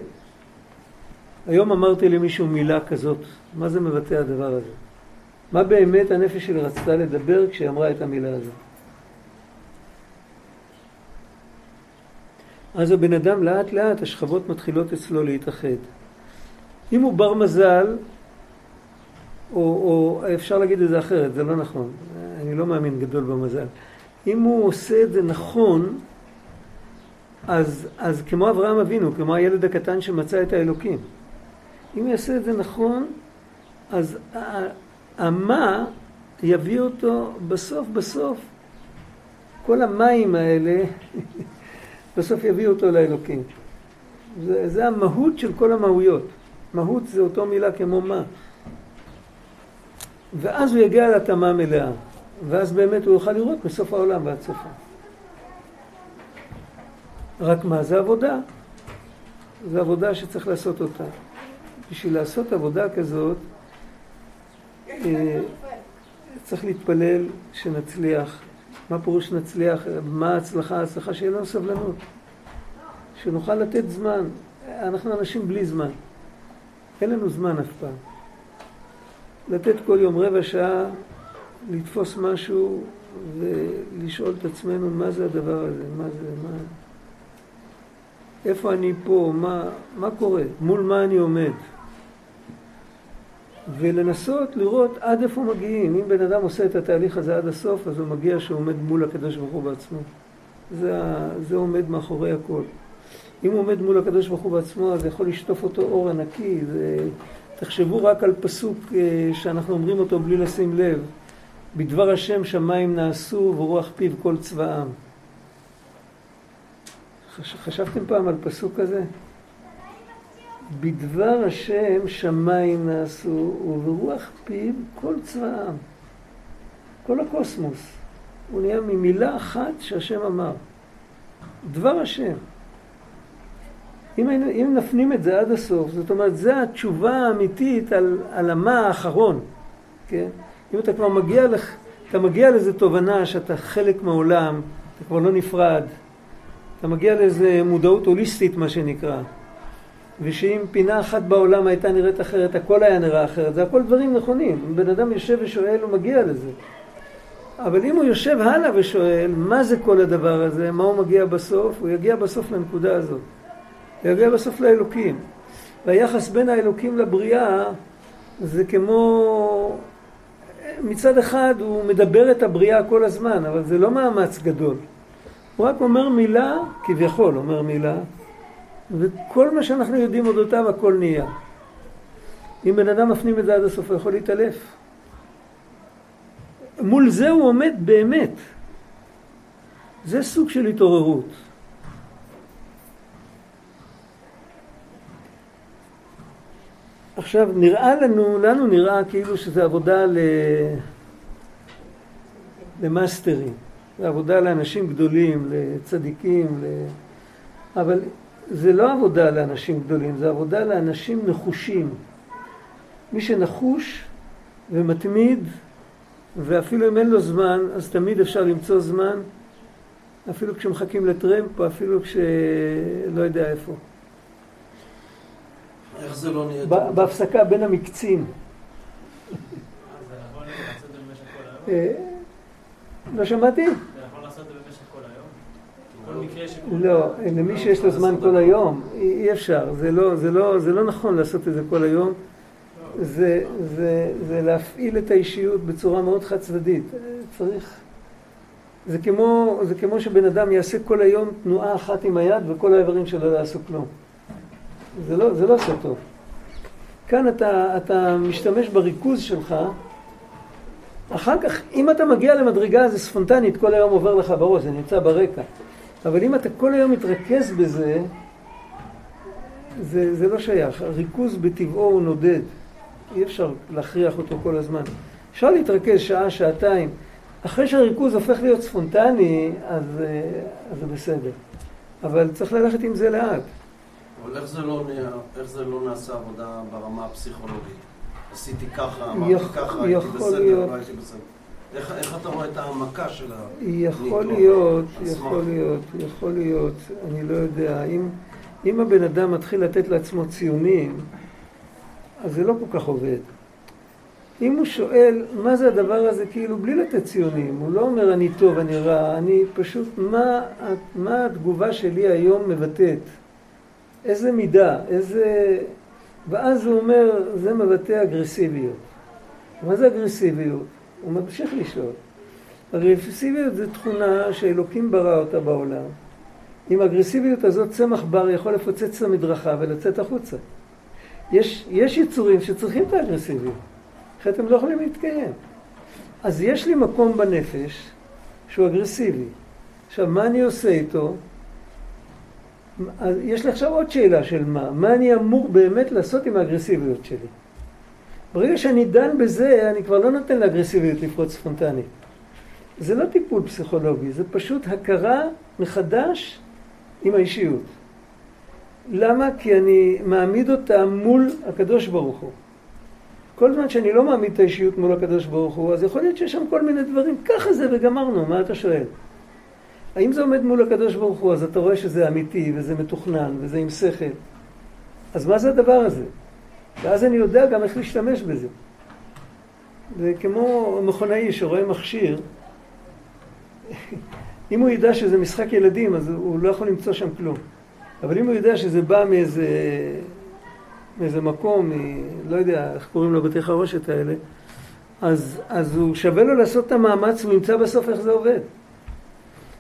S1: היום אמרתי למישהו מילה כזאת, מה זה מבטא הדבר הזה? מה באמת הנפש שלי רצתה לדבר כשהיא אמרה את המילה הזאת? אז הבן אדם לאט לאט השכבות מתחילות אצלו להתאחד. אם הוא בר מזל, או, או אפשר להגיד את זה אחרת, זה לא נכון, אני לא מאמין גדול במזל. אם הוא עושה את זה נכון, אז, אז כמו אברהם אבינו, כמו הילד הקטן שמצא את האלוקים. אם יעשה את זה נכון, אז המה יביא אותו בסוף בסוף. כל המים האלה בסוף יביאו אותו לאלוקים. זה, זה המהות של כל המהויות. מהות זה אותו מילה כמו מה. ואז הוא יגיע להתאמה מלאה. ואז באמת הוא יוכל לראות מסוף העולם ועד סופו. רק מה, זה עבודה. זה עבודה שצריך לעשות אותה. בשביל לעשות עבודה כזאת, צריך להתפלל שנצליח. מה פירוש נצליח? מה ההצלחה? ההצלחה שיהיה לנו סבלנות. שנוכל לתת זמן. אנחנו אנשים בלי זמן. אין לנו זמן אף פעם. לתת כל יום רבע שעה, לתפוס משהו ולשאול את עצמנו מה זה הדבר הזה, מה זה, מה... איפה אני פה, מה, מה קורה, מול מה אני עומד. ולנסות לראות עד איפה מגיעים. אם בן אדם עושה את התהליך הזה עד הסוף, אז הוא מגיע שהוא עומד מול הקדוש ברוך הוא בעצמו. זה, זה עומד מאחורי הכל. אם הוא עומד מול הקדוש ברוך הוא בעצמו, אז יכול לשטוף אותו אור ענקי. זה... תחשבו רק על פסוק אה, שאנחנו אומרים אותו בלי לשים לב. בדבר השם שמיים נעשו ורוח פיו כל צבאם. חשבתם פעם על פסוק כזה? בדבר השם שמיים נעשו וברוח פיו כל צבאם. כל הקוסמוס. הוא נהיה ממילה אחת שהשם אמר. דבר השם. אם, אם נפנים את זה עד הסוף, זאת אומרת, זו התשובה האמיתית על, על המה האחרון, כן? אם אתה כבר מגיע, לך, אתה מגיע לאיזו תובנה שאתה חלק מהעולם, אתה כבר לא נפרד, אתה מגיע לאיזו מודעות הוליסטית, מה שנקרא, ושאם פינה אחת בעולם הייתה נראית אחרת, הכל היה נראה אחרת, זה הכל דברים נכונים. בן אדם יושב ושואל, הוא מגיע לזה. אבל אם הוא יושב הלאה ושואל, מה זה כל הדבר הזה, מה הוא מגיע בסוף, הוא יגיע בסוף לנקודה הזאת. הוא יגיע בסוף לאלוקים. והיחס בין האלוקים לבריאה זה כמו... מצד אחד הוא מדבר את הבריאה כל הזמן, אבל זה לא מאמץ גדול. הוא רק אומר מילה, כביכול אומר מילה, וכל מה שאנחנו יודעים אודותיו הכל נהיה. אם בן אדם מפנים את זה עד הסוף, הוא יכול להתעלף. מול זה הוא עומד באמת. זה סוג של התעוררות. עכשיו, נראה לנו, לנו נראה כאילו שזה עבודה ל... למאסטרים, זה עבודה לאנשים גדולים, לצדיקים, ל... אבל זה לא עבודה לאנשים גדולים, זה עבודה לאנשים נחושים. מי שנחוש ומתמיד, ואפילו אם אין לו זמן, אז תמיד אפשר למצוא זמן, אפילו כשמחכים לטרמפ, או אפילו כשלא יודע איפה.
S3: איך זה לא נהיה...
S1: בהפסקה בין המקצים. אה, לא שמעתי? לא, למי שיש לו זמן כל היום, אי אפשר, זה לא, לא, זה לא נכון לעשות את זה כל היום. זה, זה להפעיל את האישיות בצורה מאוד חד צדדית. צריך... זה כמו, זה כמו שבן אדם יעשה כל היום תנועה אחת עם היד וכל האיברים שלו לא יעשו כלום. זה לא, זה לא עושה טוב. כאן אתה, אתה משתמש בריכוז שלך, אחר כך, אם אתה מגיע למדרגה זה ספונטנית, כל היום עובר לך בראש, זה נמצא ברקע. אבל אם אתה כל היום מתרכז בזה, זה, זה לא שייך. הריכוז בטבעו הוא נודד. אי אפשר להכריח אותו כל הזמן. אפשר להתרכז שעה, שעתיים. אחרי שהריכוז הופך להיות ספונטני, אז, אה, אז זה בסדר. אבל צריך ללכת עם זה לאט.
S3: אבל איך זה לא, איך זה לא נעשה עבודה ברמה הפסיכולוגית? עשיתי ככה, אמרתי ככה, הייתי בסדר. לא הייתי בסדר. איך, איך אתה רואה את העמקה של ה...
S1: יכול להיות, יכול להיות, יכול להיות, אני לא יודע. אם, אם הבן אדם מתחיל לתת לעצמו ציונים, אז זה לא כל כך עובד. אם הוא שואל מה זה הדבר הזה, כאילו בלי לתת ציונים, הוא לא אומר אני טוב, אני רע, אני פשוט, מה, מה התגובה שלי היום מבטאת? איזה מידה, איזה... ואז הוא אומר, זה מבטא אגרסיביות. מה זה אגרסיביות? הוא ממשיך לשאול. אגרסיביות זה תכונה שאלוקים ברא אותה בעולם. עם האגרסיביות הזאת צמח בר יכול לפוצץ את המדרכה ולצאת החוצה. יש, יש יצורים שצריכים את האגרסיביות, אחרת הם לא יכולים להתקיים. אז יש לי מקום בנפש שהוא אגרסיבי. עכשיו, מה אני עושה איתו? יש לי עכשיו עוד שאלה של מה. מה אני אמור באמת לעשות עם האגרסיביות שלי? ברגע שאני דן בזה, אני כבר לא נותן לאגרסיביות לפרוץ ספונטנית. זה לא טיפול פסיכולוגי, זה פשוט הכרה מחדש עם האישיות. למה? כי אני מעמיד אותה מול הקדוש ברוך הוא. כל זמן שאני לא מעמיד את האישיות מול הקדוש ברוך הוא, אז יכול להיות שיש שם כל מיני דברים, ככה זה וגמרנו, מה אתה שואל? האם זה עומד מול הקדוש ברוך הוא, אז אתה רואה שזה אמיתי וזה מתוכנן וזה עם שכל. אז מה זה הדבר הזה? ואז אני יודע גם איך להשתמש בזה. זה כמו מכונאי שרואה מכשיר, אם הוא ידע שזה משחק ילדים, אז הוא לא יכול למצוא שם כלום. אבל אם הוא יודע שזה בא מאיזה, מאיזה מקום, מ, לא יודע איך קוראים לו בתי חרושת האלה, אז, אז הוא שווה לו לעשות את המאמץ והוא ימצא בסוף איך זה עובד.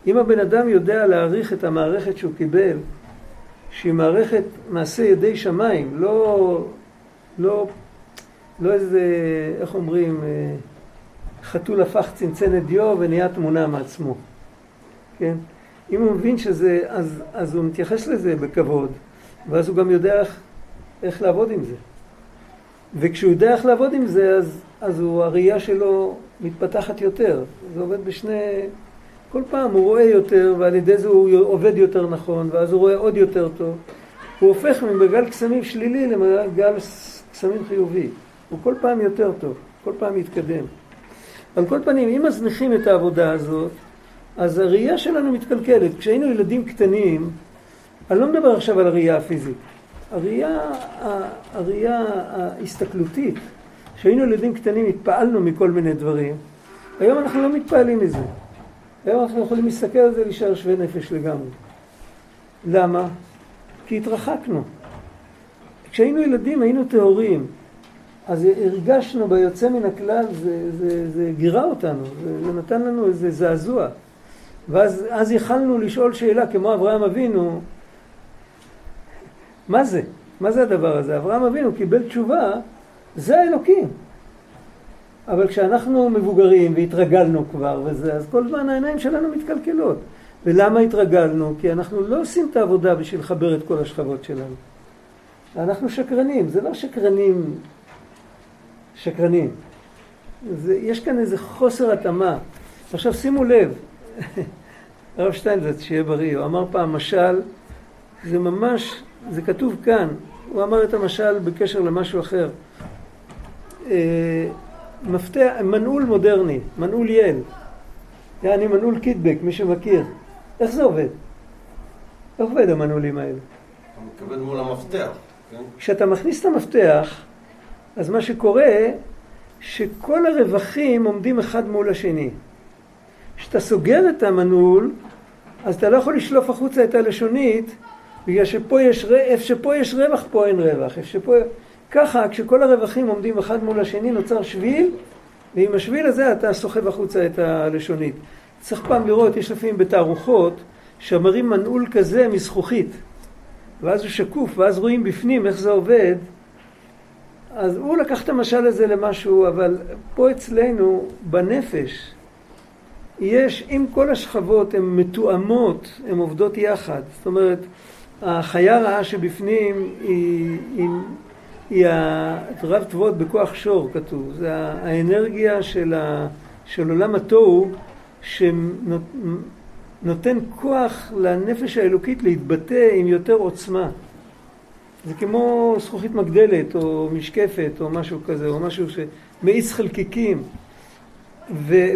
S1: אם הבן אדם יודע להעריך את המערכת שהוא קיבל, שהיא מערכת מעשה ידי שמיים, לא, לא, לא איזה, איך אומרים, אה, חתול הפך צנצנת דיו ונהיה תמונה מעצמו, כן? אם הוא מבין שזה, אז, אז הוא מתייחס לזה בכבוד, ואז הוא גם יודע איך, איך לעבוד עם זה. וכשהוא יודע איך לעבוד עם זה, אז, אז הוא, הראייה שלו מתפתחת יותר. זה עובד בשני... כל פעם הוא רואה יותר, ועל ידי זה הוא עובד יותר נכון, ואז הוא רואה עוד יותר טוב. הוא הופך ממגל קסמים שלילי למגל קסמים חיובי. הוא כל פעם יותר טוב, כל פעם מתקדם. על כל פנים, אם מזניחים את העבודה הזאת, אז הראייה שלנו מתקלקלת. כשהיינו ילדים קטנים, אני לא מדבר עכשיו על הראייה הפיזית, הראייה, הראייה ההסתכלותית, כשהיינו ילדים קטנים התפעלנו מכל מיני דברים, היום אנחנו לא מתפעלים מזה. היום אנחנו יכולים להסתכל על זה ולהישאר שווה נפש לגמרי. למה? כי התרחקנו. כשהיינו ילדים היינו טהורים, אז הרגשנו ביוצא מן הכלל, זה, זה, זה גירה אותנו, זה, זה נתן לנו איזה זעזוע. ואז יכלנו לשאול שאלה כמו אברהם אבינו, מה זה? מה זה הדבר הזה? אברהם אבינו קיבל תשובה, זה האלוקים. אבל כשאנחנו מבוגרים והתרגלנו כבר וזה, אז כל זמן העיניים שלנו מתקלקלות. ולמה התרגלנו? כי אנחנו לא עושים את העבודה בשביל לחבר את כל השכבות שלנו. אנחנו שקרנים, זה לא שקרנים, שקרנים. זה, יש כאן איזה חוסר התאמה. עכשיו שימו לב, הרב שטיינזרץ, שיהיה בריא, הוא אמר פעם משל, זה ממש, זה כתוב כאן, הוא אמר את המשל בקשר למשהו אחר. אה, מפתח, מנעול מודרני, מנעול יל, יעני מנעול קיטבק, מי שמכיר. איך זה עובד? איך עובד המנעולים האלה?
S3: אתה מתכוון מול המפתח?
S1: כשאתה מכניס את המפתח, אז מה שקורה, שכל הרווחים עומדים אחד מול השני. כשאתה סוגר את המנעול, אז אתה לא יכול לשלוף החוצה את הלשונית, בגלל שפה יש, איפה שפה יש רווח, פה אין רווח. איפה שפה... ככה, כשכל הרווחים עומדים אחד מול השני, נוצר שביל, ועם השביל הזה אתה סוחב החוצה את הלשונית. צריך פעם לראות, יש לפעמים בתערוכות, שמרים מנעול כזה מזכוכית, ואז הוא שקוף, ואז רואים בפנים איך זה עובד. אז הוא לקח את המשל הזה למשהו, אבל פה אצלנו, בנפש, יש, אם כל השכבות הן מתואמות, הן עובדות יחד. זאת אומרת, החיה רעה שבפנים היא, היא, היא רב תבואות בכוח שור כתוב, זה האנרגיה של, ה, של עולם התוהו שנותן כוח לנפש האלוקית להתבטא עם יותר עוצמה. זה כמו זכוכית מגדלת או משקפת או משהו כזה, או משהו שמאיץ חלקיקים.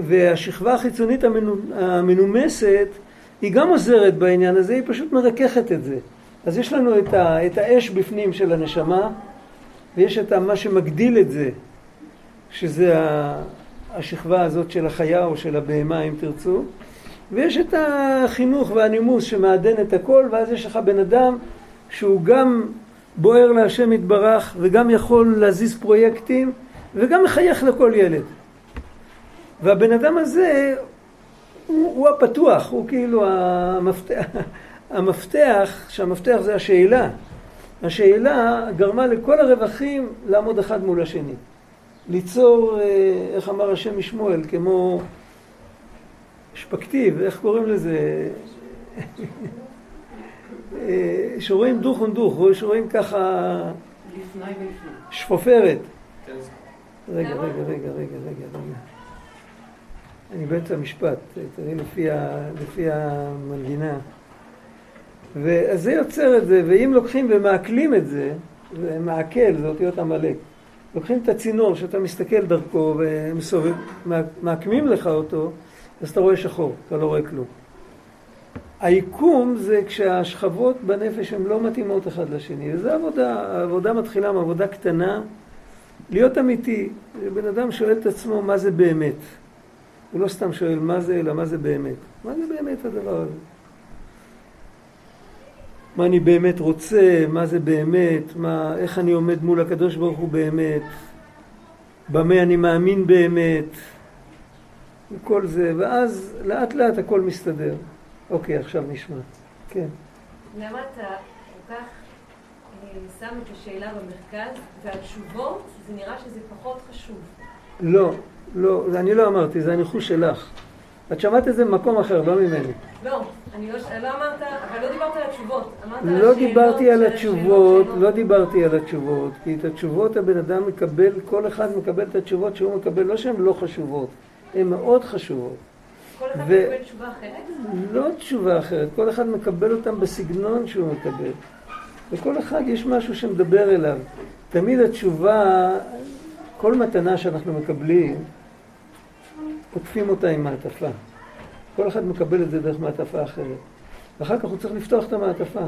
S1: והשכבה החיצונית המנומסת היא גם עוזרת בעניין הזה, היא פשוט מרככת את זה. אז יש לנו את, ה, את האש בפנים של הנשמה, ויש את מה שמגדיל את זה, שזה השכבה הזאת של החיה או של הבהמה אם תרצו, ויש את החינוך והנימוס שמעדן את הכל, ואז יש לך בן אדם שהוא גם בוער להשם יתברך, וגם יכול להזיז פרויקטים, וגם מחייך לכל ילד. והבן אדם הזה הוא, הוא הפתוח, הוא כאילו המפתח, המפתח, שהמפתח זה השאלה. השאלה גרמה לכל הרווחים לעמוד אחד מול השני. ליצור, אה, איך אמר השם משמואל, כמו שפקטיב, איך קוראים לזה? אה, שרואים דוך ונדוך, שרואים ככה שפופרת. רגע, רגע, רגע, רגע, רגע, רגע. אני באמצע המשפט, תראי לפי, לפי המנגינה. ואז זה יוצר את זה, ואם לוקחים ומעכלים את זה, ומעכל זה אותיות עמלק. לוקחים את הצינור שאתה מסתכל דרכו ומעקמים לך אותו, אז אתה רואה שחור, אתה לא רואה כלום. היקום זה כשהשכבות בנפש הן לא מתאימות אחד לשני, וזו עבודה, העבודה מתחילה מעבודה קטנה, להיות אמיתי. בן אדם שואל את עצמו מה זה באמת. הוא לא סתם שואל מה זה, אלא מה זה באמת. מה זה באמת הדבר הזה? מה אני באמת רוצה, מה זה באמת, מה, איך אני עומד מול הקדוש ברוך הוא באמת, במה אני מאמין באמת, וכל זה, ואז לאט לאט הכל מסתדר. אוקיי, עכשיו נשמע. כן.
S4: למה אתה כל כך אה, שם את השאלה במרכז, והתשובות, זה נראה שזה פחות חשוב.
S1: לא, לא, אני לא אמרתי, זה הניחוש שלך. את שמעת את זה במקום אחר, לא ממני.
S4: לא, אני לא, לא אמרת, אבל לא דיברת על התשובות.
S1: לא דיברתי על התשובות, לא דיברתי על התשובות, כי את התשובות הבן אדם מקבל, כל אחד מקבל את התשובות שהוא מקבל, לא שהן לא חשובות, הן מאוד חשובות.
S4: כל אחד ו... מקבל תשובה אחרת?
S1: לא תשובה אחרת, כל אחד מקבל אותם בסגנון שהוא מקבל. לכל אחד יש משהו שמדבר אליו. תמיד התשובה, כל מתנה שאנחנו מקבלים, עוטפים אותה עם מעטפה. כל אחד מקבל את זה דרך מעטפה אחרת. ואחר כך הוא צריך לפתוח את המעטפה.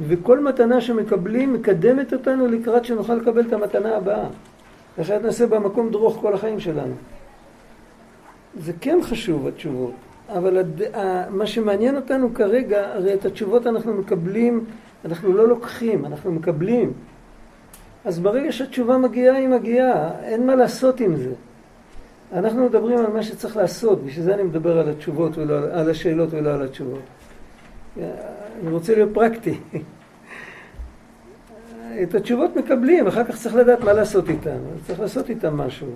S1: וכל מתנה שמקבלים מקדמת אותנו לקראת שנוכל לקבל את המתנה הבאה. אחרת נעשה במקום דרוך כל החיים שלנו. זה כן חשוב, התשובות. אבל הד... מה שמעניין אותנו כרגע, הרי את התשובות אנחנו מקבלים, אנחנו לא לוקחים, אנחנו מקבלים. אז ברגע שהתשובה מגיעה, היא מגיעה, אין מה לעשות עם זה. אנחנו מדברים על מה שצריך לעשות, בשביל זה אני מדבר על התשובות ולא על השאלות ולא על התשובות. אני רוצה להיות פרקטי. את התשובות מקבלים, אחר כך צריך לדעת מה לעשות איתן, צריך לעשות איתן משהו.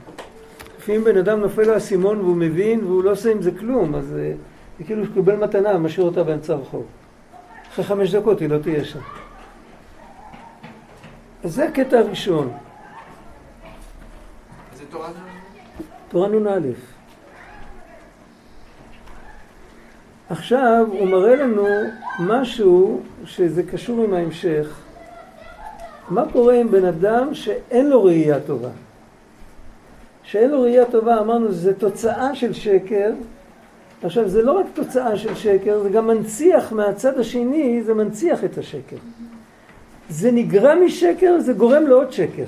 S1: לפעמים בן אדם נופל לו האסימון והוא מבין והוא לא עושה עם זה כלום, אז זה כאילו שהוא קיבל מתנה, משאיר אותה באמצע הרחוב. אחרי חמש דקות היא לא תהיה שם. אז זה הקטע הראשון.
S5: איזה תורה זה?
S1: תורה נ"א. עכשיו הוא מראה לנו משהו שזה קשור עם ההמשך. מה קורה עם בן אדם שאין לו ראייה טובה? שאין לו ראייה טובה, אמרנו, זה תוצאה של שקר. עכשיו, זה לא רק תוצאה של שקר, זה גם מנציח מהצד השני, זה מנציח את השקר. זה נגרע משקר, זה גורם לעוד שקר.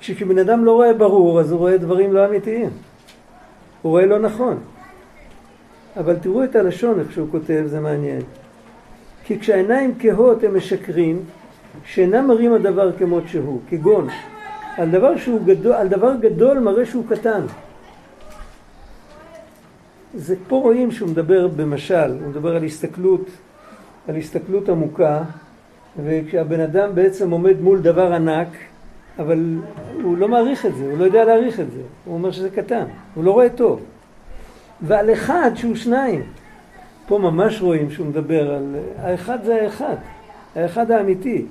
S1: כשבן אדם לא רואה ברור, אז הוא רואה דברים לא אמיתיים. הוא רואה לא נכון. אבל תראו את הלשון, איך שהוא כותב, זה מעניין. כי כשהעיניים כהות הם משקרים, שאינם מראים הדבר כמות שהוא, כגון, על דבר, שהוא גדול, על דבר גדול מראה שהוא קטן. זה פה רואים שהוא מדבר במשל, הוא מדבר על הסתכלות, על הסתכלות עמוקה, וכשהבן אדם בעצם עומד מול דבר ענק, אבל הוא לא מעריך את זה, הוא לא יודע להעריך את זה, הוא אומר שזה קטן, הוא לא רואה טוב. ועל אחד שהוא שניים, פה ממש רואים שהוא מדבר על... האחד זה האחד, האחד האמיתי.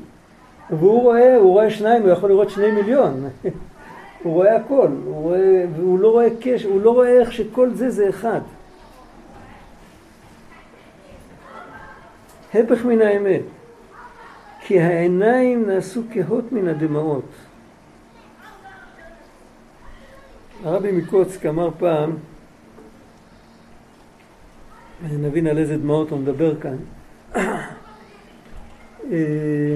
S1: והוא רואה, הוא רואה שניים, הוא יכול לראות שני מיליון. הוא רואה הכל, הוא רואה, והוא לא רואה קשר, הוא לא רואה איך שכל זה זה אחד. הפך מן האמת. כי העיניים נעשו כהות מן הדמעות. הרבי מקוצק אמר פעם, נבין על איזה דמעות הוא מדבר כאן, אה,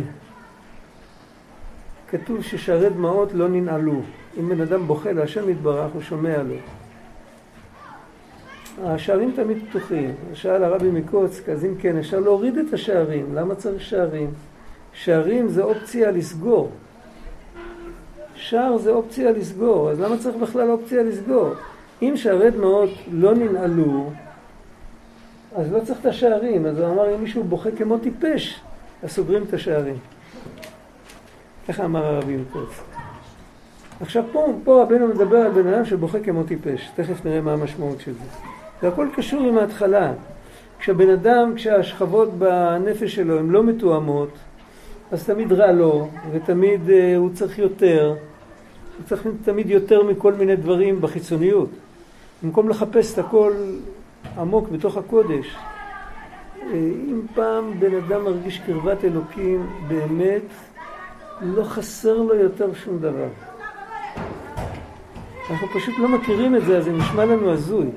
S1: כתוב ששערי דמעות לא ננעלו. אם בן אדם בוכה להשם יתברך, הוא שומע לו. השערים תמיד פתוחים. שאל הרבי מקוצק, אז אם כן, אפשר להוריד את השערים. למה צריך שערים? שערים זה אופציה לסגור. שער זה אופציה לסגור, אז למה צריך בכלל אופציה לסגור? אם שערי דמעות לא ננעלו, אז לא צריך את השערים. אז הוא אמר, אם מישהו בוכה כמו טיפש, אז סוגרים את השערים. ככה אמר הרבי מקוצק. עכשיו פה, פה רבינו מדבר על בן אדם שבוכה כמו טיפש, תכף נראה מה המשמעות של זה. זה הכל קשור עם ההתחלה. כשבן אדם, כשהשכבות בנפש שלו הן לא מתואמות, אז תמיד רע לו, ותמיד uh, הוא צריך יותר, הוא צריך תמיד יותר מכל מיני דברים בחיצוניות. במקום לחפש את הכל עמוק בתוך הקודש. אה, אם פעם בן אדם מרגיש קרבת אלוקים, באמת לא חסר לו יותר שום דבר. אנחנו פשוט לא מכירים את זה, אז זה נשמע לנו הזוי.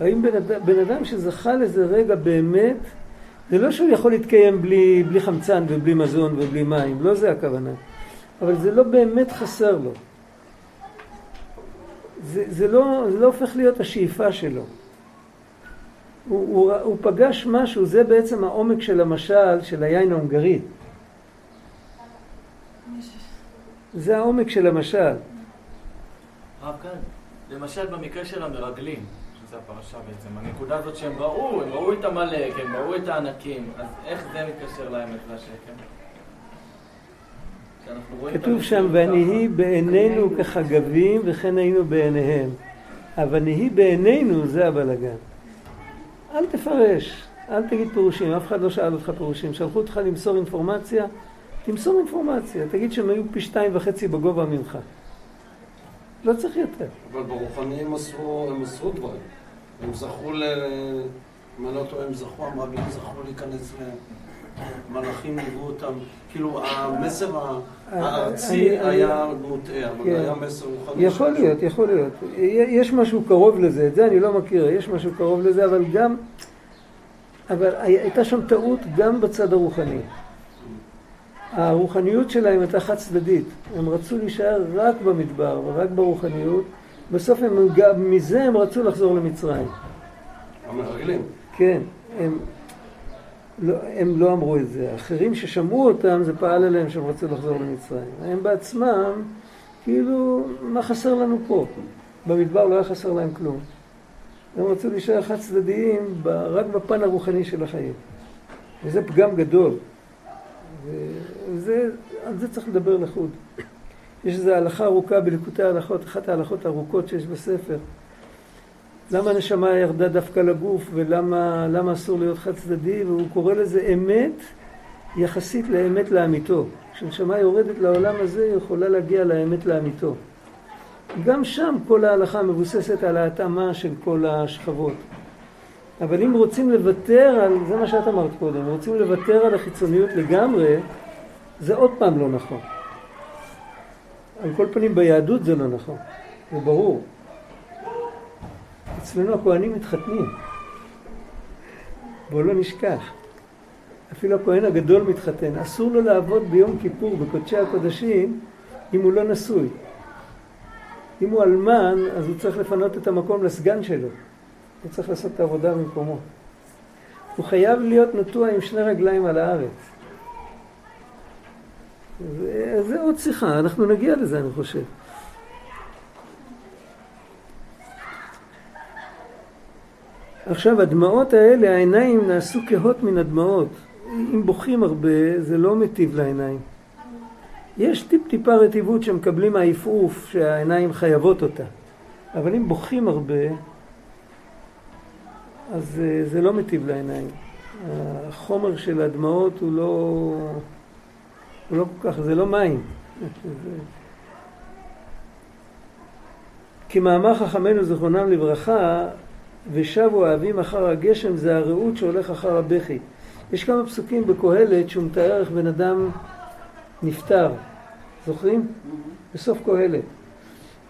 S1: האם בן אדם, בן אדם שזכה לזה רגע באמת, זה לא שהוא יכול להתקיים בלי, בלי חמצן ובלי מזון ובלי מים, לא זה הכוונה. אבל זה לא באמת חסר לו. זה, זה, לא, זה לא הופך להיות השאיפה שלו. הוא, הוא, הוא פגש משהו, זה בעצם העומק של המשל של היין ההונגרי. זה העומק של המשל.
S5: הרב כאן, למשל במקרה של המרגלים, שזה הפרשה בעצם, הנקודה הזאת שהם ראו, הם ראו את עמלק, הם ראו את הענקים, אז איך זה מתקשר לאמת והשקר?
S1: כתוב שם, ונהי בעינינו כחגבים וכן היינו בעיניהם. אבל נהי בעינינו זה הבלגן. אל תפרש, אל תגיד פירושים, אף אחד לא שאל אותך פירושים. שלחו אותך למסור אינפורמציה, תמסור אינפורמציה. תגיד שהם היו פי שתיים וחצי בגובה ממך. לא צריך יותר.
S3: אבל ברוחני הם מסרו, הם מסרו דברים. הם זכו ל... אם אני לא טועה, הם זכו, המרגלים זכו להיכנס ל... מלאכים ליוו אותם, כאילו המסר הארצי היה מוטעה, אבל כן. היה מסר רוחני.
S1: יכול להיות, יכול להיות. יש משהו קרוב לזה, את זה אני לא מכיר, יש משהו קרוב לזה, אבל גם, אבל הייתה שם טעות גם בצד הרוחני. הרוחניות שלהם הייתה חד צדדית, הם רצו להישאר רק במדבר ורק ברוחניות, בסוף הם, מזה הם רצו לחזור למצרים.
S3: המרגלים.
S1: כן, הם... לא, הם לא אמרו את זה. אחרים ששמעו אותם, זה פעל עליהם שהם רצו לחזור למצרים. הם בעצמם, כאילו, מה חסר לנו פה? במדבר לא היה חסר להם כלום. הם רצו להישאר חד צדדיים רק בפן הרוחני של החיים. וזה פגם גדול. וזה, על זה צריך לדבר לחוד. יש איזו הלכה ארוכה בליקוטי ההלכות, אחת ההלכות הארוכות שיש בספר. למה הנשמה ירדה דווקא לגוף ולמה אסור להיות חד צדדי והוא קורא לזה אמת יחסית לאמת לאמיתו. כשנשמה יורדת לעולם הזה היא יכולה להגיע לאמת לאמיתו. גם שם כל ההלכה מבוססת על ההתאמה של כל השכבות. אבל אם רוצים לוותר על, זה מה שאת אמרת קודם, רוצים לוותר על החיצוניות לגמרי, זה עוד פעם לא נכון. על כל פנים ביהדות זה לא נכון, זה ברור. אצלנו הכהנים מתחתנים. בואו לא נשכח. אפילו הכהן הגדול מתחתן. אסור לו לעבוד ביום כיפור, בקודשי הקודשים, אם הוא לא נשוי. אם הוא אלמן, אז הוא צריך לפנות את המקום לסגן שלו. הוא צריך לעשות את העבודה במקומו. הוא חייב להיות נטוע עם שני רגליים על הארץ. זה, עוד שיחה, אנחנו נגיע לזה אני חושב. עכשיו הדמעות האלה, העיניים נעשו כהות מן הדמעות. אם בוכים הרבה, זה לא מטיב לעיניים. יש טיפ-טיפה רטיבות שמקבלים העפעוף שהעיניים חייבות אותה. אבל אם בוכים הרבה, אז אה, זה לא מטיב לעיניים. החומר של הדמעות הוא לא, הוא לא כל כך, זה לא מים. כמאמר חכמינו זכרונם לברכה, ושבו האבים אחר הגשם זה הרעות שהולך אחר הבכי. יש כמה פסוקים בקהלת שהוא מתאר איך בן אדם נפטר, זוכרים? Mm-hmm. בסוף קהלת.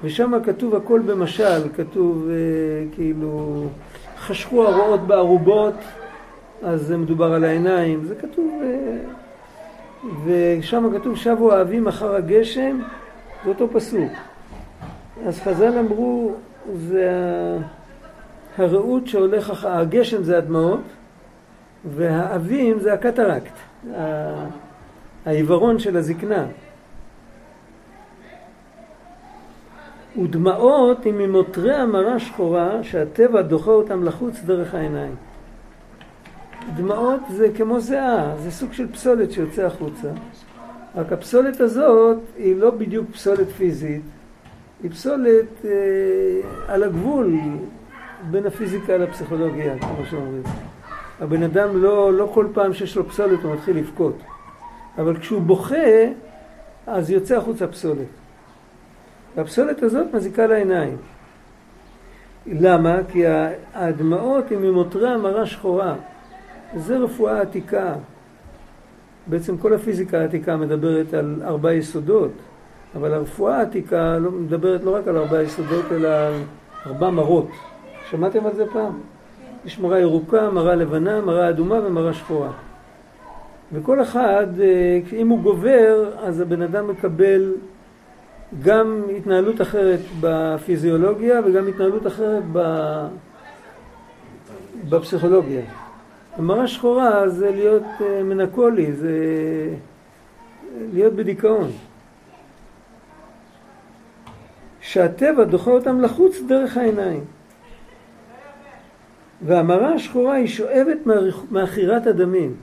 S1: ושם כתוב הכל במשל, כתוב אה, כאילו חשכו הרועות בארובות, אז זה מדובר על העיניים, זה כתוב, אה, ושם כתוב שבו האבים אחר הגשם, זה אותו פסוק. אז חז"ל אמרו, זה הרעות שהולך הגשם זה הדמעות, והאבים זה הקטרקט, העיוורון של הזקנה. ודמעות היא ממותרי המרה שחורה שהטבע דוחה אותם לחוץ דרך העיניים. דמעות זה כמו זיעה, זה סוג של פסולת שיוצא החוצה. רק הפסולת הזאת היא לא בדיוק פסולת פיזית, היא פסולת אה, על הגבול בין הפיזיקה לפסיכולוגיה, כמו שאומרים. הבן אדם לא, לא כל פעם שיש לו פסולת הוא מתחיל לבכות. אבל כשהוא בוכה, אז יוצא החוצה פסולת. והפסולת הזאת מזיקה לעיניים. למה? כי הדמעות הן ממותרי המרה שחורה. זה רפואה עתיקה. בעצם כל הפיזיקה העתיקה מדברת על ארבע יסודות, אבל הרפואה העתיקה לא, מדברת לא רק על ארבע יסודות, אלא על ארבע מרות. שמעתם על זה פעם? יש מרה ירוקה, מרה לבנה, מרה אדומה ומרה שחורה. וכל אחד, אה, אם הוא גובר, אז הבן אדם מקבל גם התנהלות אחרת בפיזיולוגיה וגם התנהלות אחרת בפסיכולוגיה. המרה שחורה זה להיות אה, מנקולי, זה להיות בדיכאון. שהטבע דוחה אותם לחוץ דרך העיניים. והמרה השחורה היא שואבת מעכירת הדמים.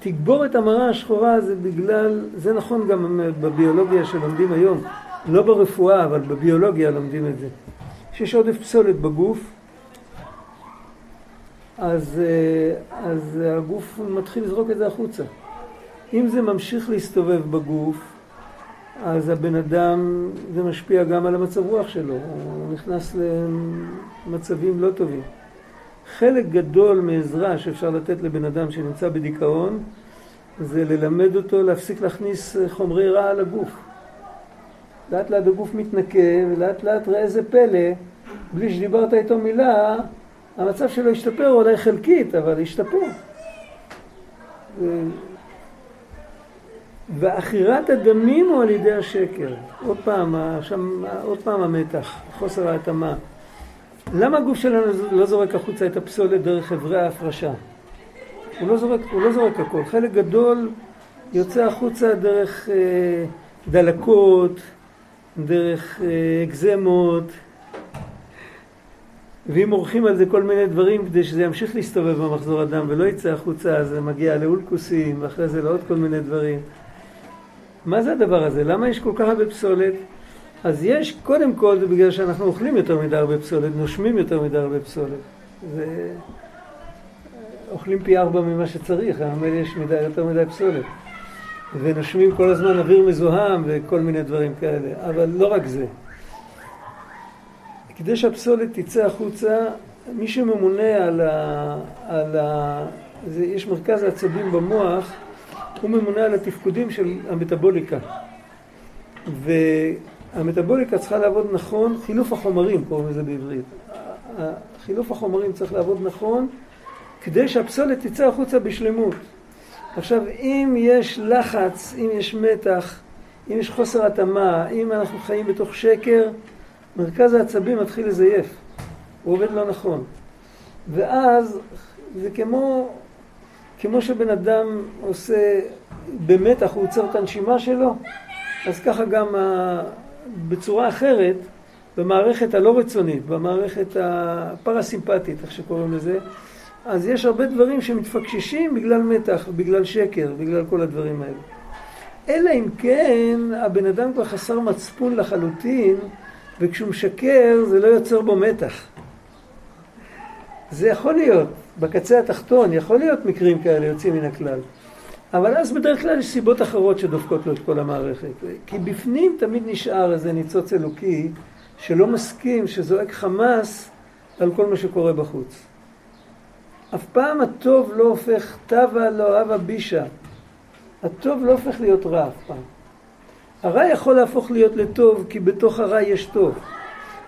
S1: תגבור המראה השחורה זה בגלל, זה נכון גם בביולוגיה שלומדים היום, לא ברפואה, אבל בביולוגיה לומדים את זה. שיש עודף פסולת בגוף, אז, אה, אז הגוף מתחיל לזרוק את זה החוצה. אם זה ממשיך להסתובב בגוף, אז הבן אדם, זה משפיע גם על המצב רוח שלו, הוא נכנס למצבים לא טובים. חלק גדול מעזרה שאפשר לתת לבן אדם שנמצא בדיכאון, זה ללמד אותו להפסיק להכניס חומרי רע לגוף. לאט לאט הגוף מתנקה, ולאט לאט ראה איזה פלא, בלי שדיברת איתו מילה, המצב שלו השתפר אולי חלקית, אבל השתפר. ועכירת הדמים הוא על ידי השקר. עוד פעם, שם, עוד פעם המתח, חוסר ההתאמה. למה הגוף שלנו לא זורק החוצה את הפסולת דרך אברי ההפרשה? הוא לא זורק, הוא לא זורק הכל. חלק גדול יוצא החוצה דרך אה, דלקות, דרך אה, אקזמות, ואם עורכים על זה כל מיני דברים כדי שזה ימשיך להסתובב במחזור הדם ולא יצא החוצה, אז זה מגיע לאולקוסים, ואחרי זה לעוד כל מיני דברים. מה זה הדבר הזה? למה יש כל כך הרבה פסולת? אז יש, קודם כל זה בגלל שאנחנו אוכלים יותר מדי הרבה פסולת, נושמים יותר מדי הרבה פסולת. זה... אוכלים פי ארבע ממה שצריך, אבל יש מדי, יותר מדי פסולת. ונושמים כל הזמן אוויר מזוהם וכל מיני דברים כאלה. אבל לא רק זה. כדי שהפסולת תצא החוצה, מי שממונה על ה... על ה... זה, יש מרכז העצבים במוח, הוא ממונה על התפקודים של המטבוליקה. צריכה לעבוד נכון, חילוף החומרים קוראים לזה בעברית. חילוף החומרים צריך לעבוד נכון כדי שהפסולת תצא החוצה בשלמות. עכשיו, אם יש לחץ, אם יש מתח, אם יש חוסר התאמה, אם אנחנו חיים בתוך שקר, מרכז העצבים מתחיל לזייף. הוא עובד לא נכון. ואז זה כמו, כמו שבן אדם עושה במתח, הוא עוצר את הנשימה שלו, אז ככה גם. בצורה אחרת, במערכת הלא רצונית, במערכת הפרסימפטית, איך שקוראים לזה, אז יש הרבה דברים שמתפקששים בגלל מתח, בגלל שקר, בגלל כל הדברים האלה. אלא אם כן הבן אדם כבר חסר מצפון לחלוטין, וכשהוא משקר זה לא יוצר בו מתח. זה יכול להיות, בקצה התחתון, יכול להיות מקרים כאלה יוצאים מן הכלל. אבל אז בדרך כלל יש סיבות אחרות שדופקות לו את כל המערכת. כי בפנים תמיד נשאר איזה ניצוץ אלוקי שלא מסכים, שזועק חמאס על כל מה שקורה בחוץ. אף פעם הטוב לא הופך טבה לא אהבה בישה. הטוב לא הופך להיות רע אף פעם. הרע יכול להפוך להיות לטוב כי בתוך הרע יש טוב,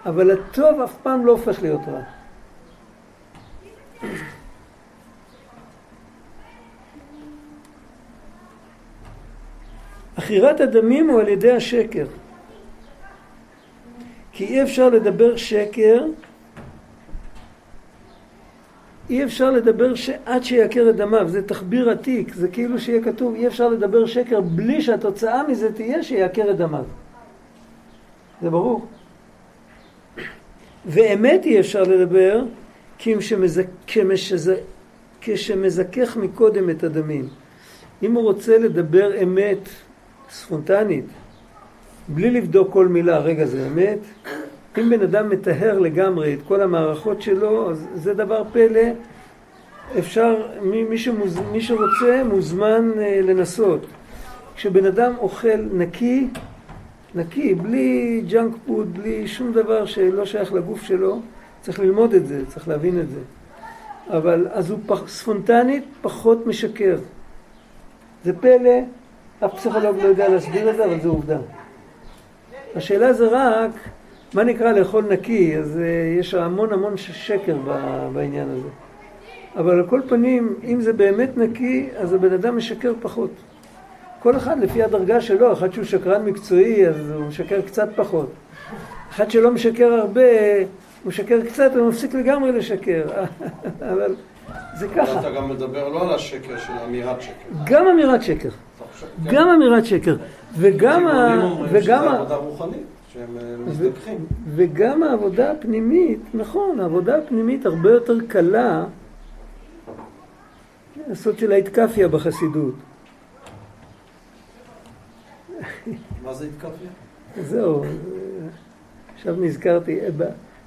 S1: אבל הטוב אף פעם לא הופך להיות רע. עכירת הדמים הוא על ידי השקר. כי אי אפשר לדבר שקר אי אפשר לדבר ש... עד שיכר את דמיו, זה תחביר עתיק, זה כאילו שיהיה כתוב אי אפשר לדבר שקר בלי שהתוצאה מזה תהיה שיכר את דמיו. זה ברור. ואמת אי אפשר לדבר. כשמזכך מקודם את הדמים. אם הוא רוצה לדבר אמת ספונטנית, בלי לבדוק כל מילה, רגע זה אמת, אם בן אדם מטהר לגמרי את כל המערכות שלו, אז זה דבר פלא. אפשר, מי, מי, שמוז, מי שרוצה מוזמן אה, לנסות. כשבן אדם אוכל נקי, נקי, בלי junk food, בלי שום דבר שלא שייך לגוף שלו, צריך ללמוד את זה, צריך להבין את זה. אבל אז הוא פחות, ספונטנית פחות משקר. זה פלא, אף פסיכולוג לא יודע להסביר את זה, אבל זו עובדה. השאלה זה רק מה נקרא לאכול נקי? אז אה, יש המון המון שקר בעניין הזה. אבל על כל פנים, אם זה באמת נקי, אז הבן אדם משקר פחות. כל אחד לפי הדרגה שלו, אחד שהוא שקרן מקצועי, אז הוא משקר קצת פחות. אחד שלא משקר הרבה, הוא משקר קצת ומפסיק לגמרי לשקר. אבל זה ככה.
S3: אתה גם מדבר לא על השקר של אמירת שקר.
S1: גם אמירת שקר. גם אמירת שקר. וגם ה...
S3: וגם ה... שהם אה, מזדככים.
S1: וגם העבודה הפנימית, נכון, העבודה הפנימית הרבה יותר קלה. הסוד של ההתקפיה בחסידות.
S3: מה זה התקפיה?
S1: זהו, עכשיו נזכרתי,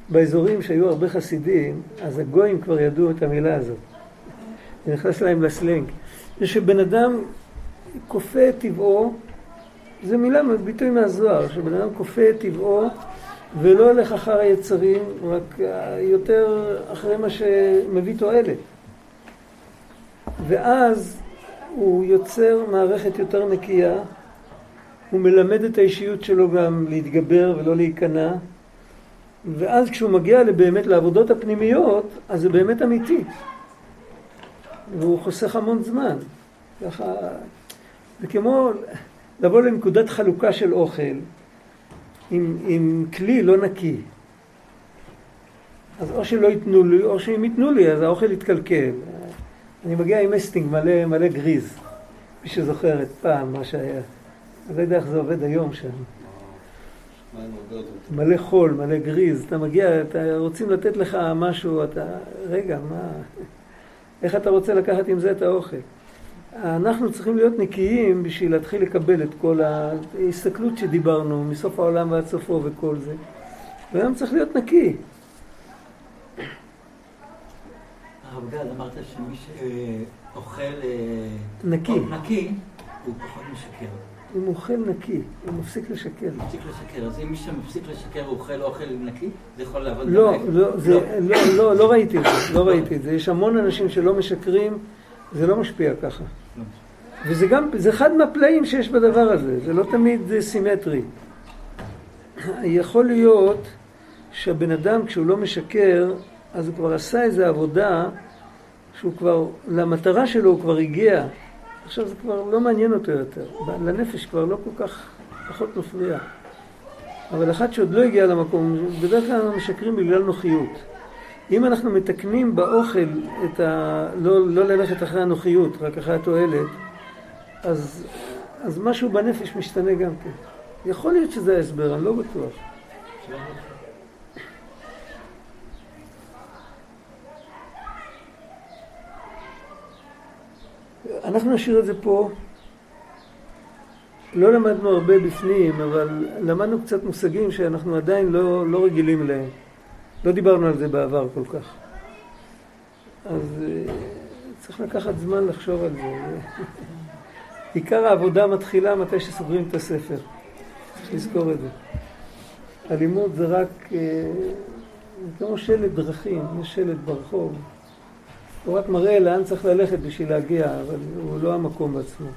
S1: באזורים שהיו הרבה חסידים, אז הגויים כבר ידעו את המילה הזאת. זה נכנס להם לסלנג. זה שבן אדם כופה את טבעו, זה מילה, ביטוי מהזוהר, שבן אדם כופה את טבעו ולא הולך אחר היצרים, רק יותר אחרי מה שמביא תועלת. ואז הוא יוצר מערכת יותר נקייה, הוא מלמד את האישיות שלו גם להתגבר ולא להיכנע, ואז כשהוא מגיע באמת לעבודות הפנימיות, אז זה באמת אמיתי. והוא חוסך המון זמן. ככה, זה כמו לבוא לנקודת חלוקה של אוכל עם, עם כלי לא נקי. אז או שלא ייתנו לי, או שאם ייתנו לי, אז האוכל יתקלקל. אני מגיע עם אסטינג מלא, מלא גריז, מי שזוכר את פעם מה שהיה. אני לא יודע איך זה עובד היום שם. מלא חול, מלא גריז, אתה מגיע, אתה רוצים לתת לך משהו, אתה, רגע, מה, איך אתה רוצה לקחת עם זה את האוכל? אנחנו צריכים להיות נקיים בשביל להתחיל לקבל את כל ההסתכלות שדיברנו, מסוף העולם ועד סופו וכל זה. והיום צריך להיות נקי.
S6: הרב גד, אמרת שמי שאוכל אה,
S1: נקי,
S6: נקי, הוא פחות משקר.
S1: אם הוא אוכל נקי, הוא מפסיק לשקר.
S6: מפסיק לשקר, אז אם מי שמפסיק לשקר הוא אוכל אוכל נקי, זה יכול לעבוד
S1: לא, לא, זה, לא, לא, לא ראיתי את זה, לא ראיתי את זה. יש המון אנשים שלא משקרים, זה לא משפיע ככה. וזה גם, זה אחד מהפלאים שיש בדבר הזה, זה לא תמיד סימטרי. יכול להיות שהבן אדם כשהוא לא משקר, אז הוא כבר עשה איזו עבודה שהוא כבר, למטרה שלו הוא כבר הגיע. עכשיו זה כבר לא מעניין אותו יותר. לנפש כבר לא כל כך, פחות מפריע. אבל אחד שעוד לא הגיע למקום, בדרך כלל אנחנו משקרים בגלל נוחיות. אם אנחנו מתקנים באוכל את ה... לא, לא ללכת אחרי הנוחיות, רק אחרי התועלת, אז, אז משהו בנפש משתנה גם כן. יכול להיות שזה ההסבר, אני לא בטוח. אנחנו נשאיר את זה פה. לא למדנו הרבה בפנים, אבל למדנו קצת מושגים שאנחנו עדיין לא, לא רגילים אליהם. לא דיברנו על זה בעבר כל כך. אז אה, צריך לקחת זמן לחשוב על זה. עיקר העבודה מתחילה מתי שסוגרים את הספר. צריך לזכור את זה. הלימוד זה רק, אה, זה כמו שלט דרכים, יש שלט ברחוב. הוא רק מראה לאן צריך ללכת בשביל להגיע, אבל הוא לא המקום בעצמו.